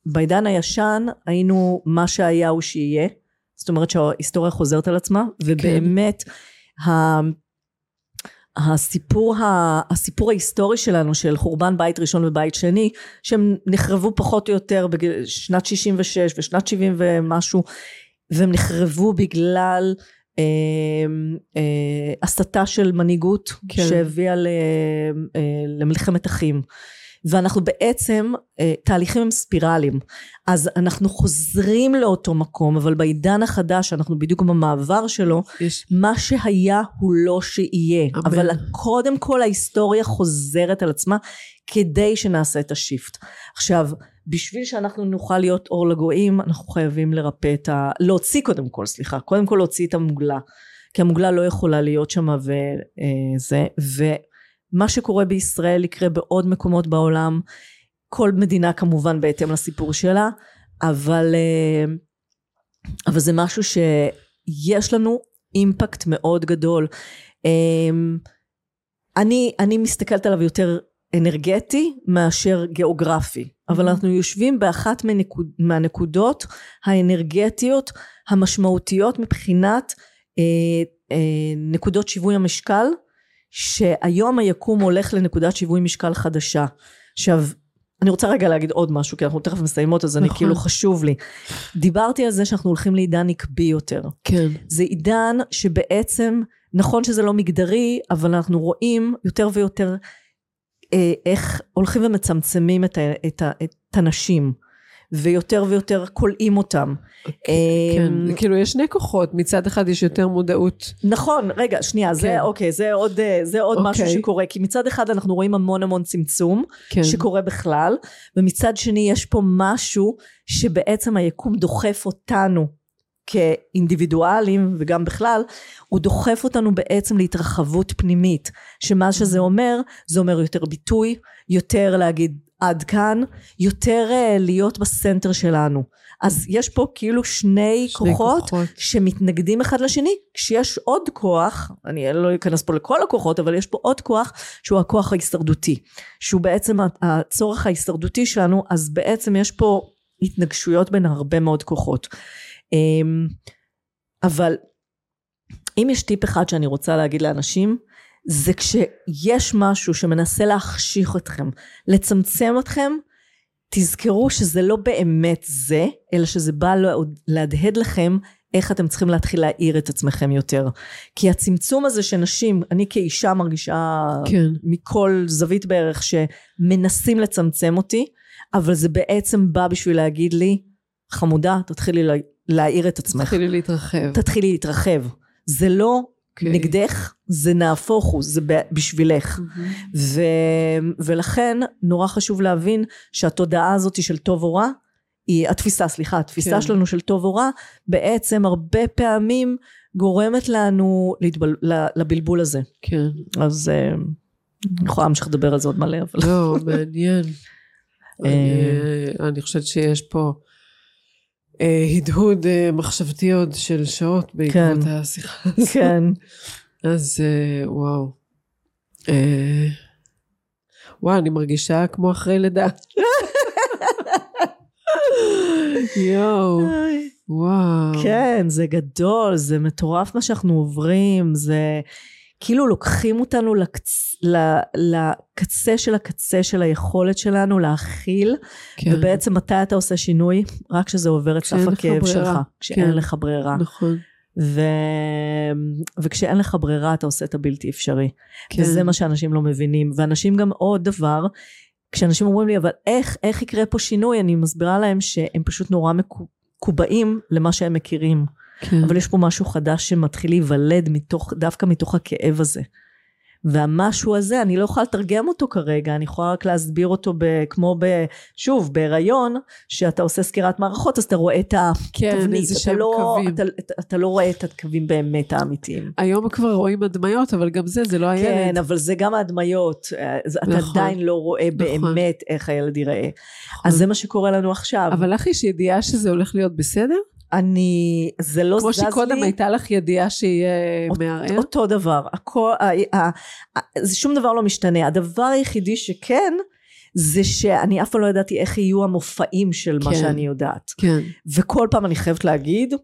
בעידן הישן היינו מה שהיה הוא שיהיה, זאת אומרת שההיסטוריה חוזרת על עצמה, ובאמת כן. הסיפור, הסיפור ההיסטורי שלנו של חורבן בית ראשון ובית שני, שהם נחרבו פחות או יותר בשנת 66 ושנת 70 ומשהו, והם נחרבו בגלל אמ, אה, הסתה של מנהיגות כן. שהביאה אה, למלחמת אחים. ואנחנו בעצם, אה, תהליכים הם ספירליים. אז אנחנו חוזרים לאותו מקום, אבל בעידן החדש, אנחנו בדיוק במעבר שלו, יש... מה שהיה הוא לא שיהיה. אמן. אבל קודם כל ההיסטוריה חוזרת על עצמה כדי שנעשה את השיפט. עכשיו, בשביל שאנחנו נוכל להיות אור לגויים אנחנו חייבים לרפא את ה... להוציא קודם כל סליחה קודם כל להוציא את המוגלה כי המוגלה לא יכולה להיות שם וזה ומה שקורה בישראל יקרה בעוד מקומות בעולם כל מדינה כמובן בהתאם לסיפור שלה אבל אה, אבל זה משהו שיש לנו אימפקט מאוד גדול. אה, אני אני מסתכלת עליו יותר אנרגטי מאשר גיאוגרפי אבל אנחנו יושבים באחת מנקוד, מהנקודות האנרגטיות המשמעותיות מבחינת אה, אה, נקודות שיווי המשקל שהיום היקום הולך לנקודת שיווי משקל חדשה. עכשיו אני רוצה רגע להגיד עוד משהו כי אנחנו תכף מסיימות אז נכון. אני כאילו חשוב לי. דיברתי על זה שאנחנו הולכים לעידן נקבי יותר. כן. זה עידן שבעצם נכון שזה לא מגדרי אבל אנחנו רואים יותר ויותר אה, איך הולכים ומצמצמים את, ה, את, ה, את הנשים ויותר ויותר כולאים אותם. אוקיי, כן, כאילו יש שני כוחות, מצד אחד יש יותר מודעות. נכון, רגע, שנייה, זה כן. אוקיי, זה עוד, אה, זה עוד משהו אוקיי. שקורה, כי מצד אחד אנחנו רואים המון המון צמצום, כן. שקורה בכלל, ומצד שני יש פה משהו שבעצם היקום דוחף אותנו כאינדיבידואלים וגם בכלל הוא דוחף אותנו בעצם להתרחבות פנימית שמה שזה. אומר זה אומר יותר ביטוי יותר להגיד עד כאן יותר uh, להיות בסנטר שלנו. אז יש פה כאילו שני, שני כוחות, כוחות. שמתנגדים אחד לשני. כשיש עוד כוח אני לא אכנס פה לכל הכוחות אבל יש פה עוד כוח שהוא הכוח ההישרדותי שהוא בעצם הצורך ההישרדותי שלנו. אז בעצם יש פה התנגשויות בין הרבה מאוד כוחות. אמ, אבל אם יש טיפ אחד שאני רוצה להגיד לאנשים זה כשיש משהו שמנסה להחשיך אתכם לצמצם אתכם תזכרו שזה לא באמת זה אלא שזה בא להדהד לכם איך אתם צריכים להתחיל להעיר את עצמכם יותר כי הצמצום הזה שנשים אני כאישה מרגישה כן. מכל זווית בערך שמנסים לצמצם אותי אבל זה בעצם בא בשביל להגיד לי חמודה תתחילי להעיר את עצמך. תתחילי להתרחב. תתחילי להתרחב. זה לא אוקיי. נגדך, זה נהפוך הוא, זה בשבילך. מהמם. ו... ולכן נורא חשוב להבין שהתודעה הזאת של טוב או רע, היא, התפיסה, סליחה, התפיסה כן. שלנו של טוב או רע, בעצם הרבה פעמים גורמת לנו להתבל... לבלבול הזה. כן. אז אה, אני יכולה להמשיך לדבר על זה עוד מלא, אבל... לא, מעניין. אה. אני- אני חושבת שיש פה אה, הדהוד אה, מחשבתי עוד של שעות בעקבות כן. השיחה הזאת. כן. אז אה, וואו. אה, וואו, אני מרגישה כמו אחרי לידה. יואו, וואו. כן, זה גדול, זה מטורף מה שאנחנו עוברים, זה כאילו לוקחים אותנו לקצ... לקצה של הקצה של היכולת שלנו להכיל, כן, ובעצם מתי אתה עושה שינוי? רק כשזה עובר את סף הכאב. שלך, כשאין כן. לך ברירה. נכון. ו... וכשאין לך ברירה אתה עושה את הבלתי אפשרי. כן. וזה מה שאנשים לא מבינים. ואנשים גם עוד דבר, כשאנשים אומרים לי, אבל איך, איך יקרה פה שינוי? אני מסבירה להם שהם פשוט נורא מקו- מקובעים למה שהם מכירים. כן. אבל יש פה משהו חדש שמתחיל להיוולד מתוך, דווקא מתוך הכאב הזה. והמשהו הזה, אני לא יכולה לתרגם אותו כרגע, אני יכולה רק להסביר אותו ב, כמו ב... שוב, בהיריון, שאתה עושה סקירת מערכות, אז אתה רואה את כן, התבנית. איזה אתה שהם לא, קווים. אתה, אתה, אתה לא רואה את הקווים באמת האמיתיים. היום כבר רואים הדמיות, אבל גם זה, זה לא כן, הילד. אבל זה גם ההדמיות. אז אתה נכון. עדיין לא רואה נכון. באמת איך הילד ייראה. אז זה מה שקורה לנו עכשיו. אבל לך יש ידיעה שזה הולך להיות בסדר? אני, זה לא כמו זז לי. שקודם הייתה לך ידיעה שיהיה מערער? אותו דבר, הכל, שום דבר לא משתנה, הדבר היחידי שכן, זה שאני אף פעם לא ידעתי איך יהיו המופעים של מה כן. שאני יודעת. כן. וכל פעם אני חייבת להגיד,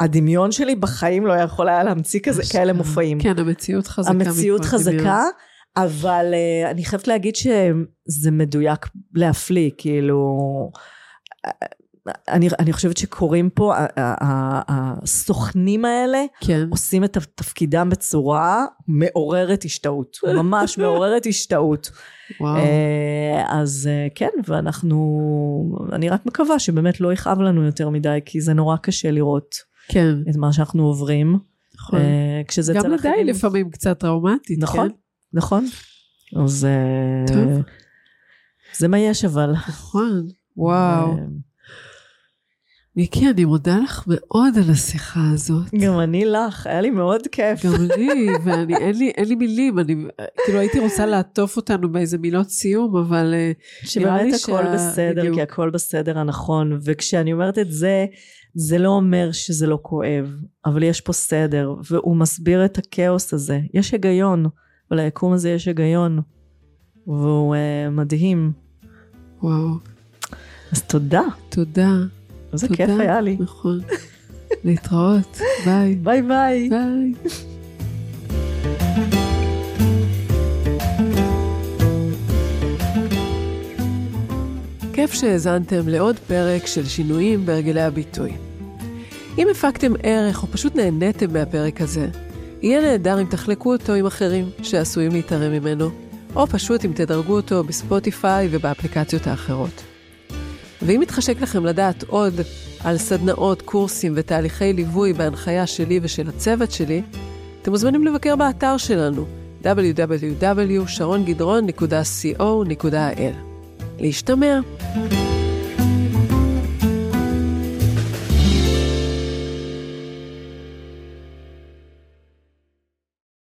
הדמיון שלי בחיים לא יכול היה להמציא כזה, כאלה מופעים. כן, המציאות חזקה. המציאות חזקה, דמיון. אבל uh, אני חייבת להגיד שזה מדויק להפליא, כאילו... אני, אני חושבת שקורים פה, הסוכנים האלה כן. עושים את תפקידם בצורה מעוררת השתאות, ממש מעוררת השתאות. וואו. אה, אז אה, כן, ואנחנו, אני רק מקווה שבאמת לא יכאב לנו יותר מדי, כי זה נורא קשה לראות כן. את מה שאנחנו עוברים, נכון. אה, כשזה גם אצל היא אחרים. לפעמים קצת טראומטית, נכון, כן? נכון. אז אה, טוב. זה מה יש אבל. נכון. וואו. מיקי, אני מודה לך מאוד על השיחה הזאת. גם אני לך, היה לי מאוד כיף. גם לי, ואני, אין לי, אין לי מילים, אני, כאילו הייתי רוצה לעטוף אותנו באיזה מילות סיום, אבל אה, נראה לי שבאמת הכל שה- בסדר, בדיוק. כי הכל בסדר הנכון, וכשאני אומרת את זה, זה לא אומר שזה לא כואב, אבל יש פה סדר, והוא מסביר את הכאוס הזה. יש היגיון, וליקום הזה יש היגיון, והוא אה, מדהים. וואו, אז תודה, תודה. איזה. כיף היה לי. נכון. להתראות, ביי. ביי ביי. ביי. כיף שהאזנתם לעוד פרק של שינויים בהרגלי הביטוי. אם הפקתם ערך או פשוט נהניתם מהפרק הזה, יהיה נהדר אם תחלקו אותו עם אחרים שעשויים להתערם ממנו, או פשוט אם תדרגו אותו בספוטיפיי ובאפליקציות האחרות. ואם מתחשק לכם לדעת עוד על סדנאות, קורסים ותהליכי ליווי בהנחיה שלי ושל הצוות שלי, אתם מוזמנים לבקר באתר שלנו www.sharongidron.co.il. להשתמע.